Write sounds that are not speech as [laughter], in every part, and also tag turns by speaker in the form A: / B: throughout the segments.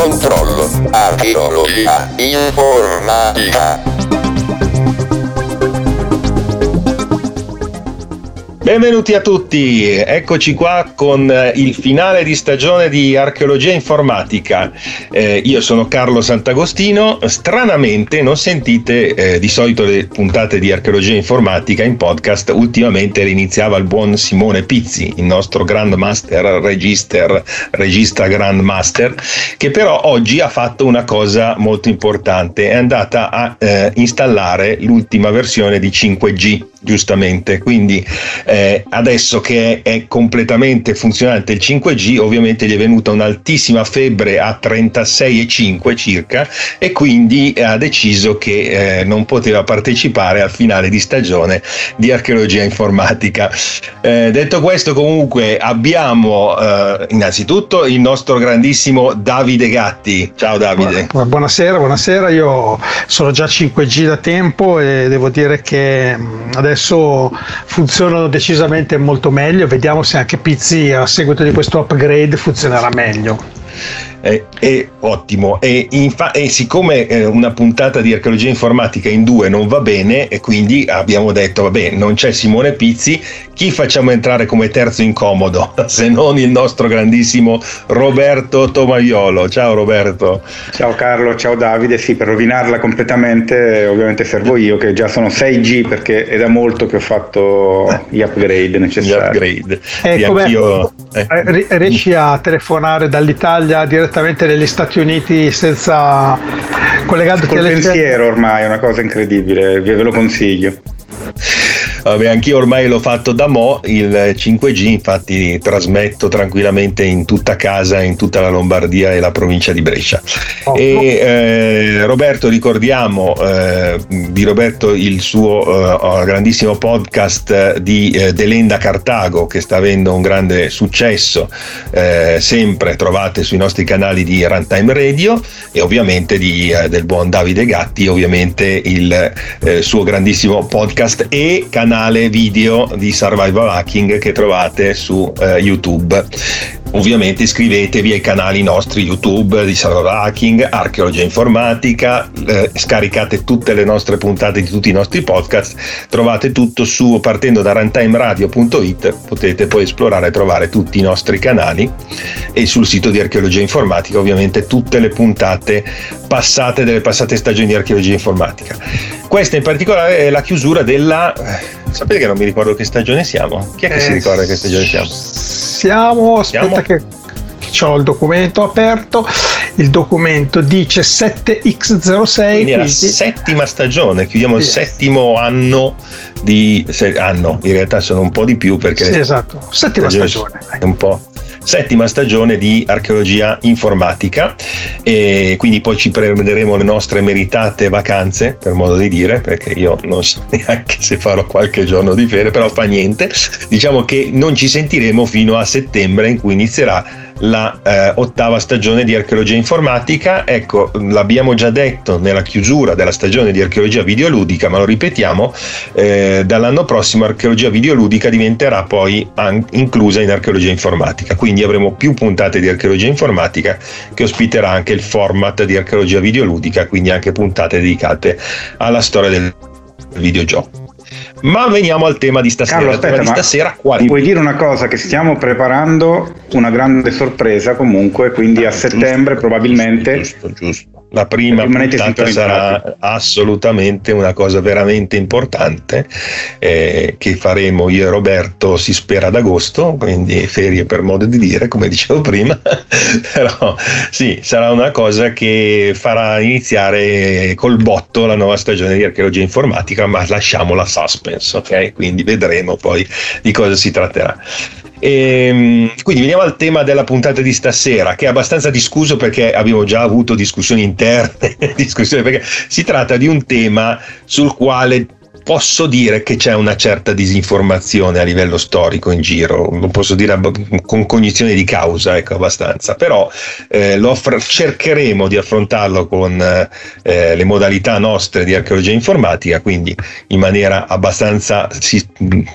A: premi controllo. Archeologia
B: Benvenuti a tutti, eccoci qua con eh, il finale di stagione di archeologia informatica. Eh, io sono Carlo Sant'Agostino, stranamente non sentite eh, di solito le puntate di archeologia informatica in podcast, ultimamente iniziava il buon Simone Pizzi, il nostro Grandmaster Register, regista Grandmaster, che però oggi ha fatto una cosa molto importante, è andata a eh, installare l'ultima versione di 5G giustamente. Quindi eh, adesso che è, è, completamente funzionante il 5G, ovviamente gli è venuta un'altissima febbre a 36,5 circa e quindi ha deciso che eh, non poteva partecipare al finale di stagione di archeologia informatica. Eh, detto questo, comunque abbiamo eh, innanzitutto il nostro grandissimo Davide Gatti. Ciao Davide.
C: Buonasera, buonasera. Io sono già 5G da tempo e devo dire che adesso adesso funzionano decisamente molto meglio. Vediamo se anche Pizzi a seguito di questo upgrade funzionerà meglio.
B: Eh, è ottimo. E, infa- e siccome eh, una puntata di archeologia informatica in due non va bene e quindi abbiamo detto vabbè non c'è Simone Pizzi chi facciamo entrare come terzo incomodo [laughs] se non il nostro grandissimo Roberto Tomaiolo? Ciao Roberto.
D: Ciao Carlo. Ciao Davide. Sì per rovinarla completamente ovviamente servo io che già sono 6G perché è da molto che ho fatto gli upgrade necessari.
B: gli upgrade
C: eh, anch'io, eh. riesci a telefonare dall'Italia direttamente direttamente negli Stati Uniti senza collegandoti
D: Col pensiero ormai è una cosa incredibile, ve lo consiglio.
B: Vabbè, anch'io ormai l'ho fatto da mo, il 5G infatti trasmetto tranquillamente in tutta casa, in tutta la Lombardia e la provincia di Brescia. Oh, e eh, Roberto, ricordiamo eh, di Roberto il suo eh, grandissimo podcast di eh, Delenda Cartago che sta avendo un grande successo, eh, sempre trovate sui nostri canali di Runtime Radio e ovviamente di, eh, del buon Davide Gatti, ovviamente il suo grandissimo podcast e canale video di survival hacking che trovate su eh, YouTube. Ovviamente iscrivetevi ai canali nostri YouTube di Survival Hacking, Archeologia Informatica, eh, scaricate tutte le nostre puntate di tutti i nostri podcast, trovate tutto su partendo da runtimeradio.it, potete poi esplorare e trovare tutti i nostri canali e sul sito di Archeologia Informatica ovviamente tutte le puntate passate delle passate stagioni di Archeologia Informatica. Questa in particolare è la chiusura della... Sapete che non mi ricordo che stagione siamo? Chi è che eh, si ricorda che stagione siamo?
C: Siamo, aspetta siamo? che ho il documento aperto. Il documento dice 7x06.
B: Quindi, quindi... la settima stagione, chiudiamo sì. il settimo anno di se, anno, in realtà sono un po' di più perché
C: sì, esatto, settima stagione.
B: È un po' settima stagione di archeologia informatica. E quindi poi ci prenderemo le nostre meritate vacanze per modo di dire perché io non so [laughs] neanche se farò qualche giorno di ferie però fa niente. Diciamo che non ci sentiremo fino a settembre in cui inizierà la eh, ottava stagione di archeologia informatica. Ecco, l'abbiamo già detto nella chiusura della stagione di archeologia videoludica, ma lo ripetiamo, eh, dall'anno prossimo archeologia videoludica diventerà poi an- inclusa in archeologia informatica. Quindi avremo più puntate di archeologia informatica che ospiterà anche il format di archeologia videoludica, quindi anche puntate dedicate alla storia del videogioco. Ma veniamo al tema di stasera.
D: Carlo, aspetta,
B: di stasera quale?
D: Puoi dire una cosa che stiamo preparando una grande sorpresa comunque, quindi a settembre probabilmente
B: giusto, giusto la prima puntata sarà assolutamente una cosa veramente importante eh, che faremo io e Roberto si spera ad agosto quindi ferie per modo di dire come dicevo prima. [laughs] Però sì sarà una cosa che farà iniziare col botto la nuova stagione di archeologia informatica ma lasciamo la suspense ok? Quindi vedremo poi di cosa si tratterà e, ehm, quindi veniamo al tema della puntata di stasera, che è abbastanza discusso perché abbiamo già avuto discussioni interne, [laughs] discussioni perché si tratta di un tema sul quale posso dire che c'è una certa disinformazione a livello storico in giro, lo posso dire con cognizione di causa, ecco abbastanza, però eh, aff- cercheremo di affrontarlo con eh, le modalità nostre di archeologia informatica, quindi in maniera abbastanza si,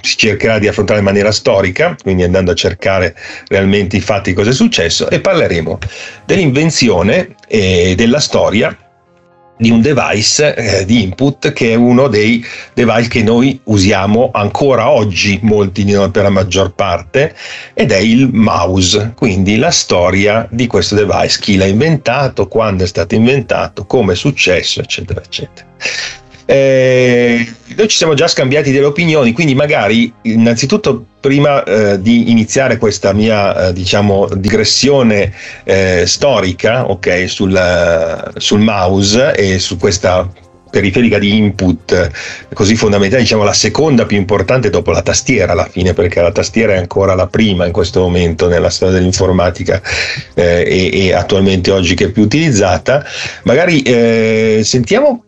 B: si cercherà di affrontare in maniera storica, quindi andando a cercare realmente i fatti cosa è successo e parleremo dell'invenzione e della storia di un device eh, di input che è uno dei device che noi usiamo ancora oggi, molti di noi per la maggior parte, ed è il mouse, quindi la storia di questo device, chi l'ha inventato, quando è stato inventato, come è successo, eccetera, eccetera. Eh, noi ci siamo già scambiati delle opinioni, quindi magari innanzitutto prima eh, di iniziare questa mia eh, diciamo digressione eh, storica okay, sul, sul mouse e su questa periferica di input così fondamentale, diciamo la seconda più importante dopo la tastiera alla fine, perché la tastiera è ancora la prima in questo momento nella storia dell'informatica eh, e, e, attualmente oggi che è più utilizzata. Magari eh, sentiamo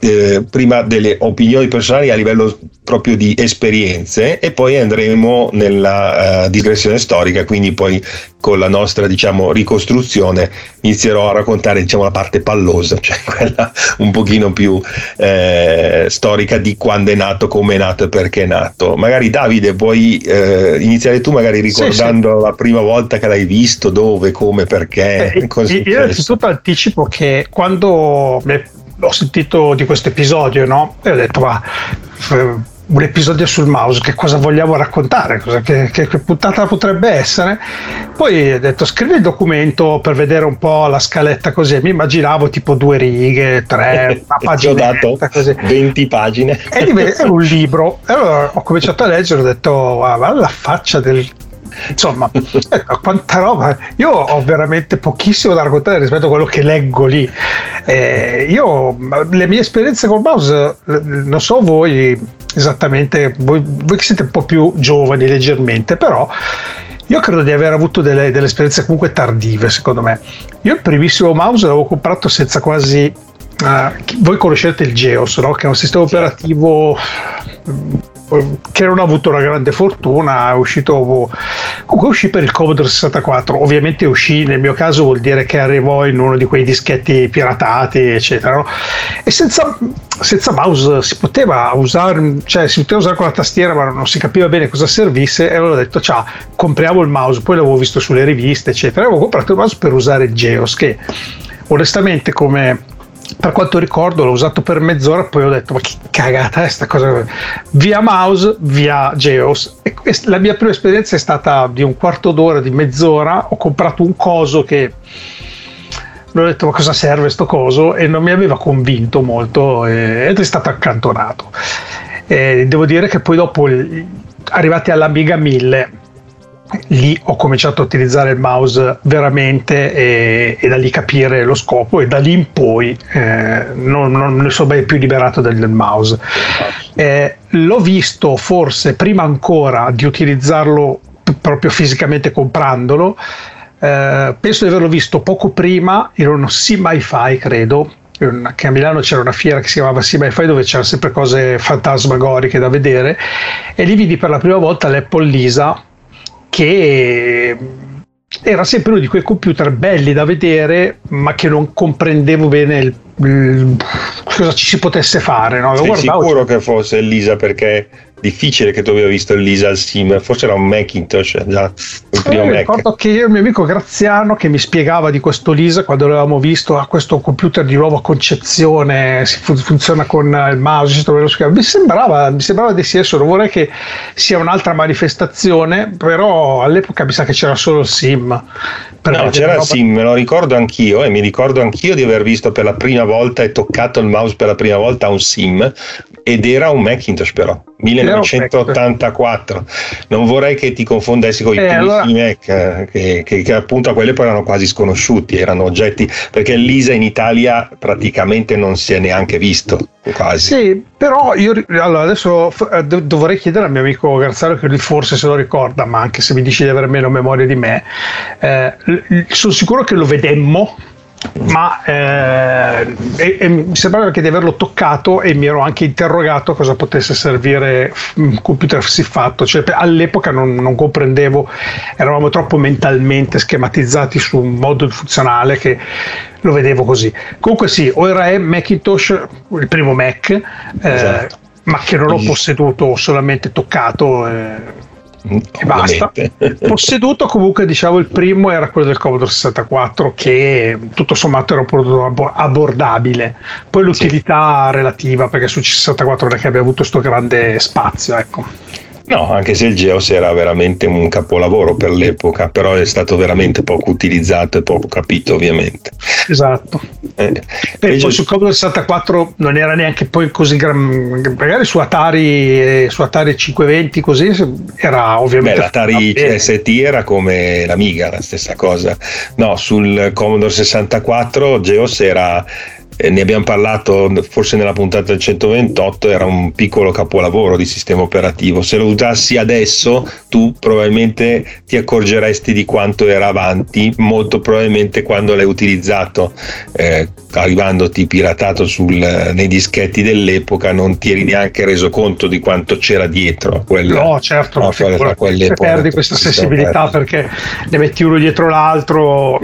B: eh, prima delle opinioni personali a livello proprio di esperienze e poi andremo nella uh, digressione storica, quindi poi con la nostra diciamo ricostruzione inizierò a raccontare diciamo la parte pallosa, [laughs] cioè quella un pochino più eh, storica di quando è nato, come è nato e perché è nato. Magari Davide puoi eh, iniziare tu magari ricordando sì, sì. la prima volta che l'hai visto, dove, come, perché.
C: Eh, io innanzitutto anticipo che quando ho sentito di questo episodio, no? E ho detto, ma eh, un episodio sul mouse, che cosa vogliamo raccontare, cosa, che, che, che, puntata potrebbe essere. Poi ho detto scrivi il documento per vedere un po' la scaletta così, mi immaginavo tipo due righe, tre, [laughs] una pagina.
B: Ti ho dato così. 20 pagine.
C: E è un libro. E allora ho cominciato a leggere, ho detto, guarda la faccia del insomma, ecco, quanta roba. Io ho veramente pochissimo da raccontare rispetto a quello che leggo lì. Eh, io, le mie esperienze col mouse, non so voi esattamente, voi, voi che siete un po' più giovani leggermente, però io credo di aver avuto delle, delle, esperienze comunque tardive, secondo me. Io il primissimo mouse l'avevo comprato senza quasi. Uh, voi conoscete il Geos, no? che è un sistema operativo che non ha avuto una grande fortuna, è uscito comunque uscì per il Commodore 64, ovviamente uscì nel mio caso vuol dire che arrivò in uno di quei dischetti piratati eccetera no? e senza, senza, mouse si poteva usare, cioè si poteva usare con la tastiera ma non si capiva bene cosa servisse e avevo detto ciao compriamo il mouse, poi l'avevo visto sulle riviste eccetera, avevo comprato il mouse per usare Geos che onestamente come per quanto ricordo l'ho usato per mezz'ora poi ho detto ma che cagata è sta cosa? Via mouse via Geos e la mia prima esperienza è stata di un quarto d'ora di mezz'ora ho comprato un coso che ho detto ma cosa serve sto coso? E non mi aveva convinto molto ed è stato accantonato. E devo dire che poi dopo arrivati all'Amiga 1000 lì ho cominciato a utilizzare il mouse veramente e, e da lì capire lo scopo e da lì in poi eh, non, non, ne sono mai più liberato del, del mouse. Eh, l'ho visto forse prima ancora di utilizzarlo proprio fisicamente comprandolo. Eh, penso di averlo visto poco prima in un SimIFi credo che a Milano c'era una fiera che si chiamava SimIFi dove c'erano sempre cose fantasmagoriche da vedere e lì vidi per la prima volta l'Apple Lisa che era sempre uno di quei computer belli da vedere, ma che non comprendevo bene il, il, cosa ci si potesse fare. No?
B: Sei guardavo, sicuro che fosse Elisa perché difficile che tu abbia visto il Lisa al sim, forse era un Macintosh, già il primo
C: eh,
B: Mac.
C: Ricordo che io il mio amico Graziano che mi spiegava di questo Lisa quando l'avevamo visto a questo computer di nuova concezione, si fun- funziona con il mouse, mi sembrava, mi sembrava di sì, adesso non vorrei che sia un'altra manifestazione, però all'epoca mi sa che c'era solo il sim.
B: no, c'era il sim, me lo ricordo anch'io e mi ricordo anch'io di aver visto per la prima volta e toccato il mouse per la prima volta un sim ed era un Macintosh però 1984 non vorrei che ti confondessi con i eh, allora... Mac eh, che, che, che, appunto a quelle poi erano quasi sconosciuti erano oggetti perché l'ISA in Italia praticamente non si è neanche visto quasi.
C: Sì però io allora adesso eh, dovrei chiedere al mio amico Garzaro che lui forse se lo ricorda ma anche se mi dice di avere meno memoria di me eh, sono sicuro che lo vedemmo ma eh, e, e mi sembrava anche di averlo toccato e mi ero anche interrogato cosa potesse servire un computer siffatto cioè, all'epoca non, non, comprendevo eravamo troppo mentalmente schematizzati su un modo funzionale che lo vedevo così comunque sì o era Macintosh il primo Mac eh, esatto. ma che non ho posseduto solamente toccato eh, e basta. [laughs] Posseduto comunque, diciamo, il primo era quello del Commodore 64 che tutto sommato era un prodotto abbordabile. Poi l'utilità sì. relativa perché sul 64 non è che abbia avuto questo grande spazio, ecco.
B: No, anche se il Geos era veramente un capolavoro per l'epoca, però è stato veramente poco utilizzato e poco capito, ovviamente.
C: Esatto. Eh, Beh, poi su Commodore 64 non era neanche poi così gran... magari su Atari, su Atari 520 così era ovviamente
B: Beh, l'Atari CST era come l'Amiga, la stessa cosa. No, sul Commodore 64 Geos era eh, ne abbiamo parlato forse nella puntata del 128, era un piccolo capolavoro di sistema operativo. Se lo usassi adesso, tu probabilmente ti accorgeresti di quanto era avanti, molto probabilmente quando l'hai utilizzato, eh, arrivandoti piratato sul, nei dischetti dell'epoca, non ti eri neanche reso conto di quanto c'era dietro.
C: Quella, no, certo, no, se perdi questa sensibilità perché ne metti uno dietro l'altro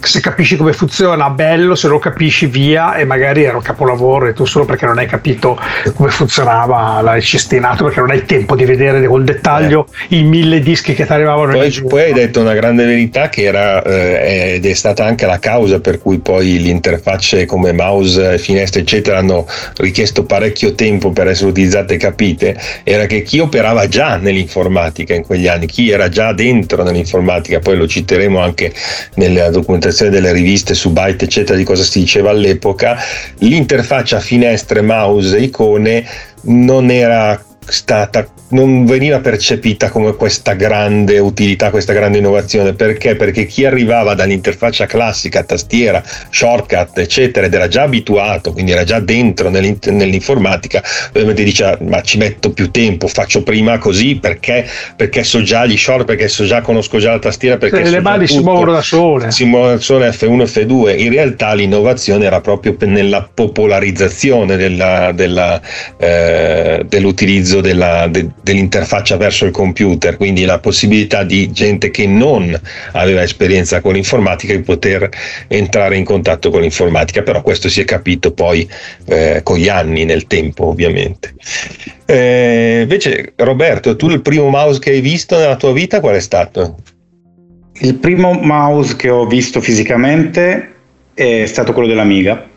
C: se capisci come funziona, bello, se lo capisci via e magari era un capolavoro e tu solo perché non hai capito come funzionava l'hai cestinato perché non hai tempo di vedere con dettaglio eh. i mille dischi che ti arrivavano
B: poi, poi hai detto una grande verità che era eh, ed è stata anche la causa per cui poi le interfacce come mouse, finestre eccetera hanno richiesto parecchio tempo per essere utilizzate e capite era che chi operava già nell'informatica in quegli anni chi era già dentro nell'informatica poi lo citeremo anche nella documentazione presentazione delle riviste su Byte, eccetera, di cosa si diceva all'epoca, l'interfaccia finestre, mouse, icone non era stata non veniva percepita come questa grande utilità, questa grande innovazione. Perché? Perché chi arrivava dall'interfaccia classica, tastiera, shortcut, eccetera, ed era già abituato, quindi era già dentro nell'informatica, ovviamente dice ma ci metto più tempo, faccio prima così perché, perché so già gli short, perché so già, conosco già la tastiera, perché
C: le mani si muovono da sole.
B: Si muovono da sole F1 e F2. In realtà l'innovazione era proprio nella popolarizzazione della, della, eh, dell'utilizzo della, de, dell'interfaccia verso il computer, quindi la possibilità di gente che non aveva esperienza con l'informatica di poter entrare in contatto con l'informatica, però questo si è capito poi eh, con gli anni, nel tempo ovviamente. Eh, invece Roberto, tu il primo mouse che hai visto nella tua vita qual è stato?
D: Il primo mouse che ho visto fisicamente è stato quello dell'Amiga,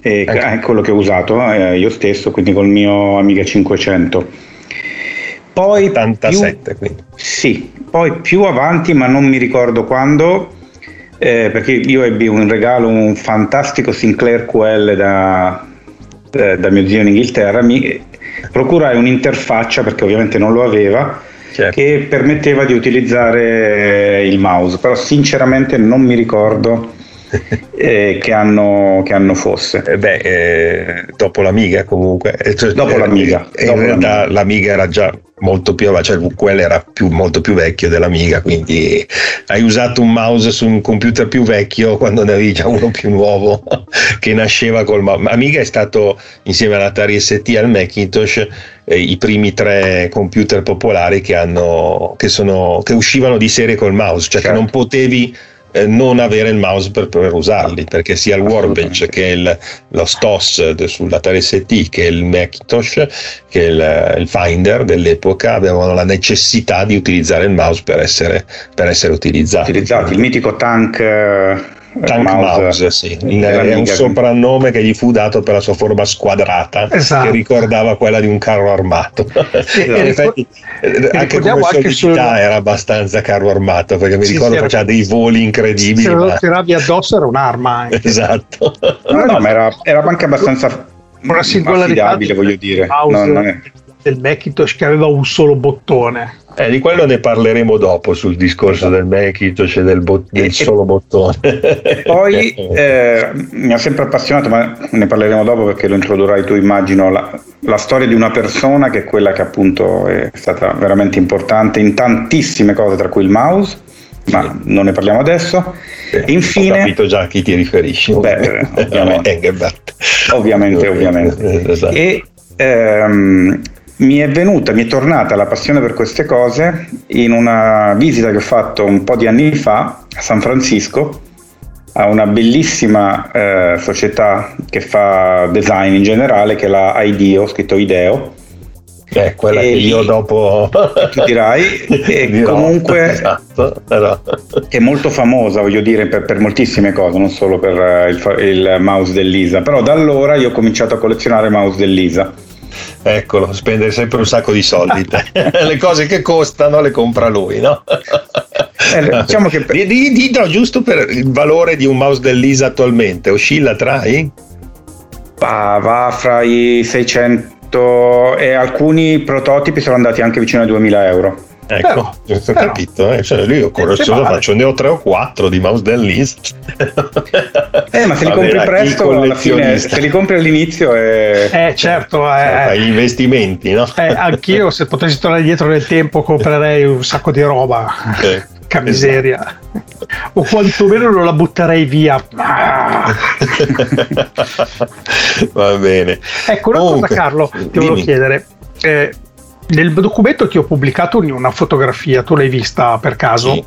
D: è ecco. quello che ho usato eh, io stesso, quindi col mio Amiga 500 poi
B: 87 più, quindi.
D: Sì, poi più avanti, ma non mi ricordo quando, eh, perché io ebbi un regalo, un fantastico Sinclair QL da, eh, da mio zio in Inghilterra, mi procurai un'interfaccia, perché ovviamente non lo aveva, certo. che permetteva di utilizzare il mouse, però sinceramente non mi ricordo [laughs] eh, che, anno, che, anno, fosse.
B: Eh beh, eh, dopo l'Amiga comunque.
D: Eh, cioè, dopo l'Amiga.
B: In dopo realtà l'Amiga. l'Amiga era già molto più avanti, cioè quello era più, molto più vecchio dell'Amiga, quindi hai usato un mouse su un computer più vecchio quando ne avevi già uno più nuovo [laughs] che nasceva col mouse. Amiga è stato insieme all'Atari ST e al Macintosh eh, i primi tre computer popolari che, hanno, che, sono, che uscivano di serie col mouse, cioè certo. che non potevi eh, non avere il mouse per, per, usarli, perché sia il Workbench che il, lo STOS sull'Atari ST che il Macintosh che il, il, Finder dell'epoca avevano la necessità di utilizzare il mouse per essere, per essere utilizzati.
D: utilizzati. Il mitico tank eh,
B: Tank Mouse, Mouse sì. è un soprannome che gli fu dato per la sua forma squadrata esatto. che ricordava quella di un carro armato e, [laughs] no, e effetti, e anche come solidità sul... era abbastanza carro armato perché mi sì, ricordo sì, faceva dei voli incredibili se
C: lo tiravi addosso era un'arma [laughs] anche.
B: esatto
D: no, no, ma era, era anche abbastanza
C: una singolarità voglio dire no, non è... del Macintosh che aveva un solo bottone
B: eh, di quello ne parleremo dopo sul discorso del Macintosh e del, bot- del solo bottone.
D: Poi [laughs] eh, mi ha sempre appassionato, ma ne parleremo dopo perché lo introdurrai tu, immagino, la, la, storia di una persona che è quella che appunto è stata veramente importante in tantissime cose, tra cui il mouse, ma sì. non ne parliamo adesso.
B: Sì, Infine, ho capito già a chi ti riferisci.
D: Beh, ovviamente. ovviamente, [laughs] ovviamente. [laughs] Esatto. E ehm, mi è venuta, mi è tornata la passione per queste cose in una visita che ho fatto un po' di anni fa a San Francisco a una bellissima eh, società che fa design in generale che è la IDEO, scritto IDEO.
B: È quella e che io dopo [laughs]
D: tu dirai [laughs] e Dirò. comunque esatto, però. è molto famosa voglio dire per, per moltissime cose non solo per eh, il, il mouse dell'Isa però da allora io ho cominciato a collezionare mouse dell'Isa
B: Eccolo, spende sempre un sacco di soldi. [laughs] le cose che costano le compra lui, no? Eh, diciamo che per... di, di, no, giusto per il valore di un mouse dell'ISA attualmente, oscilla tra i?
D: Va, va fra i 600 e alcuni prototipi sono andati anche vicino ai 2000 euro.
B: Ecco, però, ho capito. Eh. Cioè, io coraggioso faccio, ne ho tre o quattro di mouse dell'East.
D: eh, ma se li compri presto, alla fine, se li compri all'inizio è...
C: Eh, certo. Eh,
B: fai investimenti, no?
C: Eh, anch'io, se potessi tornare dietro nel tempo, comprerei un sacco di roba. Eh. [laughs] Che miseria. Esatto. O quantomeno non la butterei via. [laughs]
B: Va bene.
C: Ecco, una Comunque, cosa Carlo, ti dimmi. volevo chiedere. Eh, nel documento ti ho pubblicato una fotografia, tu l'hai vista per caso?
B: Sì.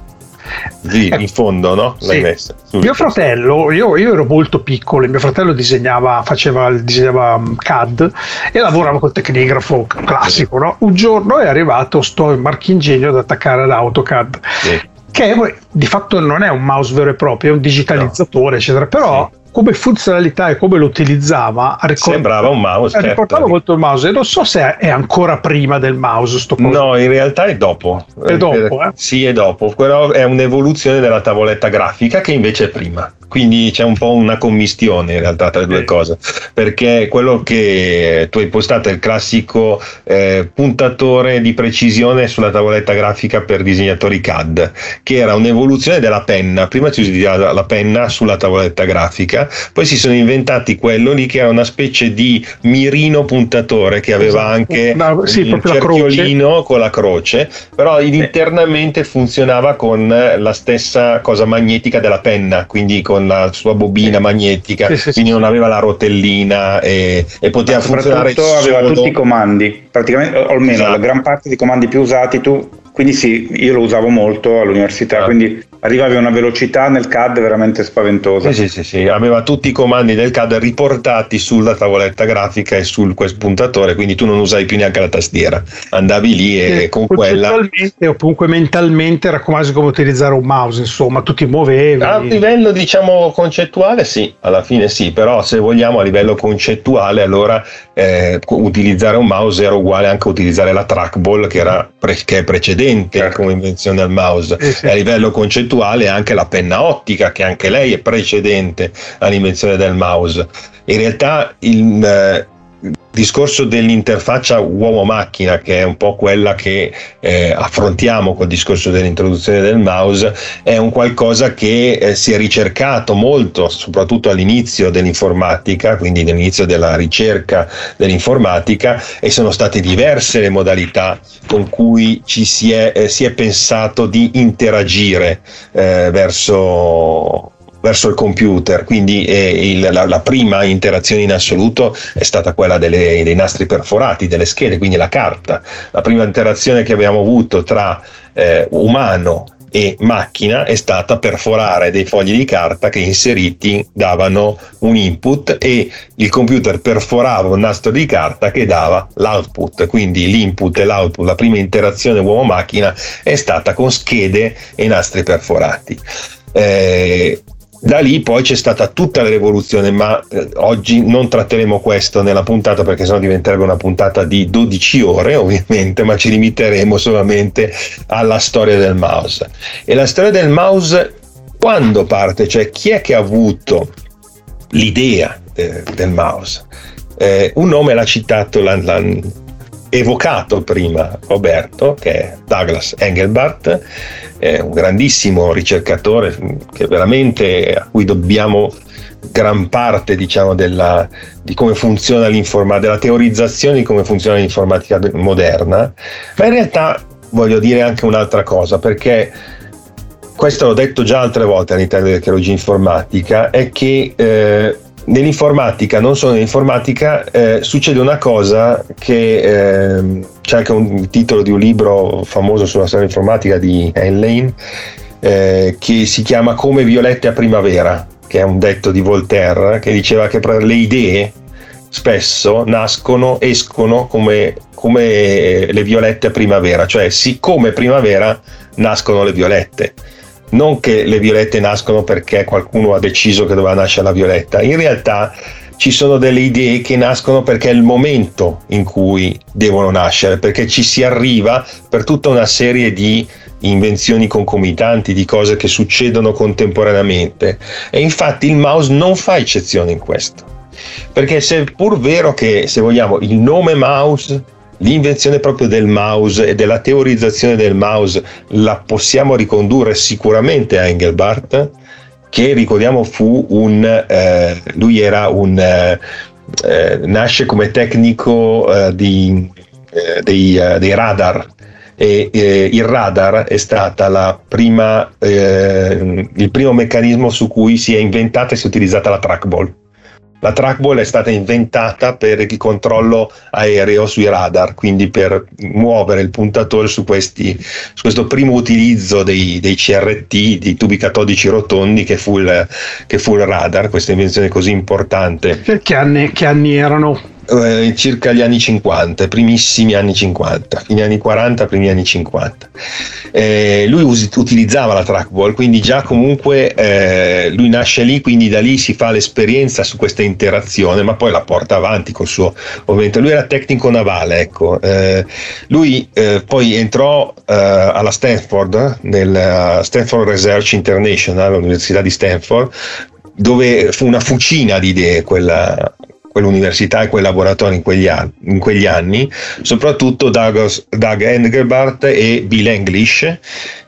B: Sì, ecco, in fondo, no?
C: L'hai sì. messa. Subito. Mio fratello, io, io, ero molto piccolo, mio fratello disegnava, faceva, disegnava um, CAD e lavorava col tecnigrafo classico, no? Un giorno è arrivato sto marchingegno ad attaccare ad AutoCAD. Sì. Che di fatto non è un mouse vero e proprio, è un digitalizzatore, no. eccetera. Però sì come funzionalità e come lo utilizzava
B: ricord- sembrava un mouse
C: eh, ricordava certo. molto il mouse. E non so se è ancora prima del mouse sto
B: no in realtà è dopo.
C: È dopo eh?
B: sì è dopo. Però è un'evoluzione della tavoletta grafica che invece è prima quindi c'è un po' una commistione in realtà tra le due cose perché quello che tu hai postato è il classico eh, puntatore di precisione sulla tavoletta grafica per disegnatori CAD che era un'evoluzione della penna. Prima si usava la penna sulla tavoletta grafica poi si sono inventati quello lì che era una specie di mirino puntatore che aveva esatto. anche no, sì, un cerchiolino la con la croce però internamente funzionava con la stessa cosa magnetica della penna quindi con con la sua bobina sì. magnetica, sì, sì, quindi non aveva la rotellina e, e poteva funzionare
D: solo... aveva tutti i comandi, praticamente, o almeno esatto. la gran parte dei comandi più usati tu quindi sì, io lo usavo molto all'università, ah. quindi arrivavi a una velocità nel CAD veramente spaventosa.
B: Sì, sì, sì, sì, aveva tutti i comandi del CAD riportati sulla tavoletta grafica e sul quel puntatore, quindi tu non usavi più neanche la tastiera, andavi lì e, e con quella...
C: o comunque mentalmente era quasi come utilizzare un mouse, insomma, tu ti muovevi.
B: A livello diciamo concettuale sì, alla fine sì, però se vogliamo a livello concettuale allora eh, utilizzare un mouse era uguale anche a utilizzare la trackball che, era pre- che è precedente certo. come invenzione del mouse. Eh sì. a livello concettuale concettuale anche la penna ottica, che anche lei è precedente all'invenzione del mouse. In realtà il, eh, discorso dell'interfaccia uomo-macchina, che è un po' quella che eh, affrontiamo col discorso dell'introduzione del mouse, è un qualcosa che eh, si è ricercato molto, soprattutto all'inizio dell'informatica, quindi all'inizio della ricerca dell'informatica, e sono state diverse le modalità con cui ci si è, eh, si è pensato di interagire eh, verso verso il computer, quindi eh, il, la, la, prima interazione in assoluto è stata quella delle, dei nastri perforati, delle schede, quindi la carta. La prima interazione che abbiamo avuto tra eh, umano e macchina è stata perforare dei fogli di carta che inseriti davano un input e il computer perforava un nastro di carta che dava l'output, quindi l'input e l'output, la prima interazione uomo-macchina è stata con schede e nastri perforati. Eh, da lì poi c'è stata tutta la rivoluzione, ma eh, oggi non tratteremo questo nella puntata perché sennò diventerebbe una puntata di 12 ore [laughs] ovviamente, ma ci limiteremo solamente alla storia del mouse. E la storia del mouse quando parte? Cioè chi è che ha avuto l'idea eh, del mouse? Eh, un nome l'ha citato, l'ha, l'ha evocato prima Roberto, che è Douglas Engelbart, è un grandissimo ricercatore a cui dobbiamo gran parte diciamo, della, di come funziona l'informatica, della teorizzazione di come funziona l'informatica moderna, ma in realtà voglio dire anche un'altra cosa, perché questo l'ho detto già altre volte all'interno dell'archeologia informatica, è che eh, nell'informatica, non solo nell'informatica, eh, succede una cosa che eh, c'è anche un titolo di un libro famoso sulla storia informatica di Anne Lane eh, che si chiama Come violette a primavera, che è un detto di Voltaire che diceva che le idee spesso nascono, escono come, come le violette a primavera, cioè siccome primavera nascono le violette non che le violette nascono perché qualcuno ha deciso che doveva nascere la violetta, in realtà ci sono delle idee che nascono perché è il momento in cui devono nascere, perché ci si arriva per tutta una serie di invenzioni concomitanti, di cose che succedono contemporaneamente. E infatti il mouse non fa eccezione in questo. Perché se pur vero che, se vogliamo, il nome mouse l'invenzione proprio del mouse e della teorizzazione del mouse la possiamo ricondurre sicuramente a Engelbart, che ricordiamo fu un, eh, lui era un, eh, eh nasce come tecnico eh, di, eh, dei, dei, radar e il radar è la prima, il primo meccanismo su cui si è inventata e si è utilizzata la trackball la trackball è stata inventata per il controllo aereo sui radar, quindi per muovere il puntatore su, questi, su questo primo utilizzo dei, dei, CRT, dei tubi catodici rotondi che fu, il, che fu il radar, questa invenzione così importante.
C: Che anni, che anni erano?
B: Eh, circa gli anni 50, primissimi anni 50, fine anni 40, primi anni 50. Eh, lui us- utilizzava la trackball, quindi già comunque eh, lui nasce lì, quindi da lì si fa l'esperienza su questa interazione, ma poi la porta avanti col suo ovviamente. Lui era tecnico navale, ecco. Eh, lui eh, poi entrò eh, alla Stanford, nel Stanford Research International, l'Università di Stanford, dove fu una fucina di idee quella, quell'università e quel laboratorio in quegli, anni, in quegli anni soprattutto Douglas, Doug Engelbart e Bill English,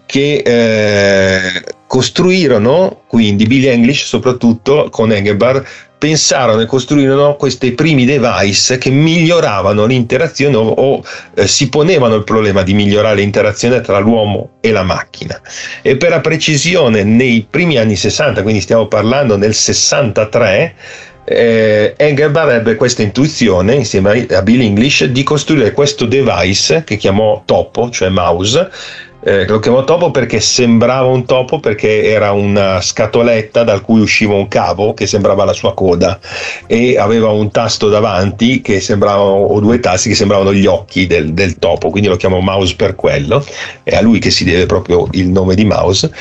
B: che eh, costruirono, quindi Bill English soprattutto con Engelbart, pensarono e costruirono questi primi device che miglioravano l'interazione o, o eh, si ponevano il problema di migliorare l'interazione tra l'uomo e la macchina. E per la precisione, nei primi anni 60, quindi stiamo parlando nel 63, eh, Engelbart ebbe questa intuizione insieme a Bill English di costruire questo device che chiamò topo, cioè mouse. Eh, lo chiamò topo perché sembrava un topo perché era una scatoletta da cui usciva un cavo che sembrava la sua coda. E aveva un tasto davanti che sembravano o due tasti che sembravano gli occhi del, del topo quindi lo chiamò mouse per quello. È a lui che si deve proprio il nome di mouse.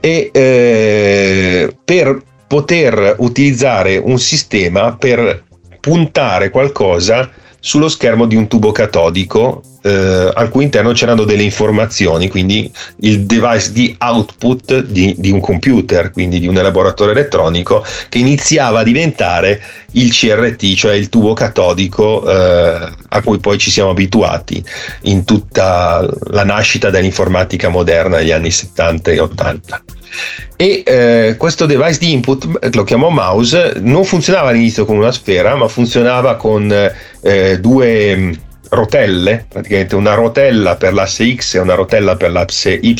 B: E eh, per poter utilizzare un sistema per puntare qualcosa sullo schermo di un tubo catodico eh, al cui interno c'erano delle informazioni, quindi il device di output di, di, un computer, quindi di un elaboratore elettronico, che iniziava a diventare il CRT, cioè il tubo catodico eh, a cui poi ci siamo abituati in tutta la nascita dell'informatica moderna negli anni 70 e 80 e eh, questo device di input lo chiamo mouse non funzionava all'inizio con una sfera ma funzionava con eh, due rotelle, praticamente una rotella per l'asse X e una rotella per l'asse Y.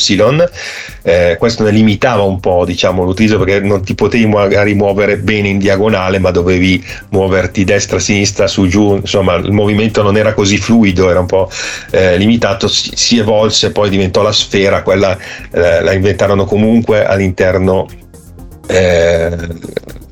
B: Eh, questo ne limitava un po' diciamo, l'utilizzo perché non ti potevi magari muovere bene in diagonale, ma dovevi muoverti destra, sinistra, su, giù, insomma il movimento non era così fluido, era un po' eh, limitato, si, si, evolse, poi diventò la sfera, quella eh, la inventarono comunque all'interno eh,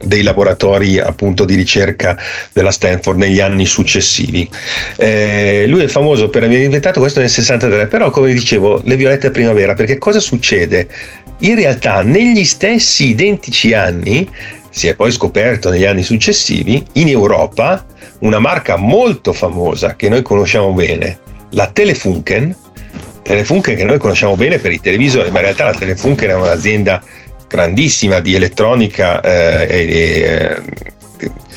B: dei laboratori appunto di ricerca della Stanford negli anni successivi. Eh, lui è famoso per aver inventato questo nel 63, però come dicevo, le violette a primavera, perché cosa succede? In realtà negli stessi identici anni, si è poi scoperto negli anni successivi, in Europa una marca molto famosa che noi conosciamo bene, la Telefunken, Telefunken che noi conosciamo bene per i televisori, ma in realtà la Telefunken è un'azienda grandissima di elettronica eh, eh,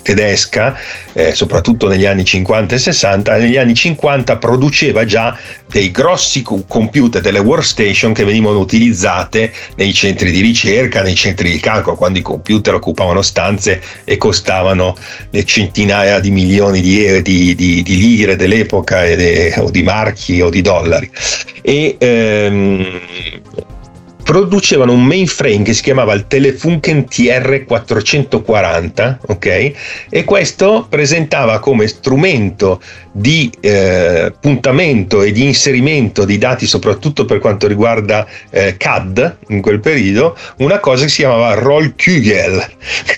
B: tedesca, eh, soprattutto negli anni 50 e 60, negli anni 50 produceva già dei grossi computer, delle workstation che venivano utilizzate nei centri di ricerca, nei centri di calcolo, quando i computer occupavano stanze e costavano le centinaia di milioni di, di, di, di lire dell'epoca de, o di marchi o di dollari. E, ehm, producevano un mainframe che si chiamava il Telefunken TR440, ok? E questo presentava come strumento di eh, puntamento e di inserimento di dati, soprattutto per quanto riguarda eh, CAD in quel periodo, una cosa che si chiamava Rollkugel,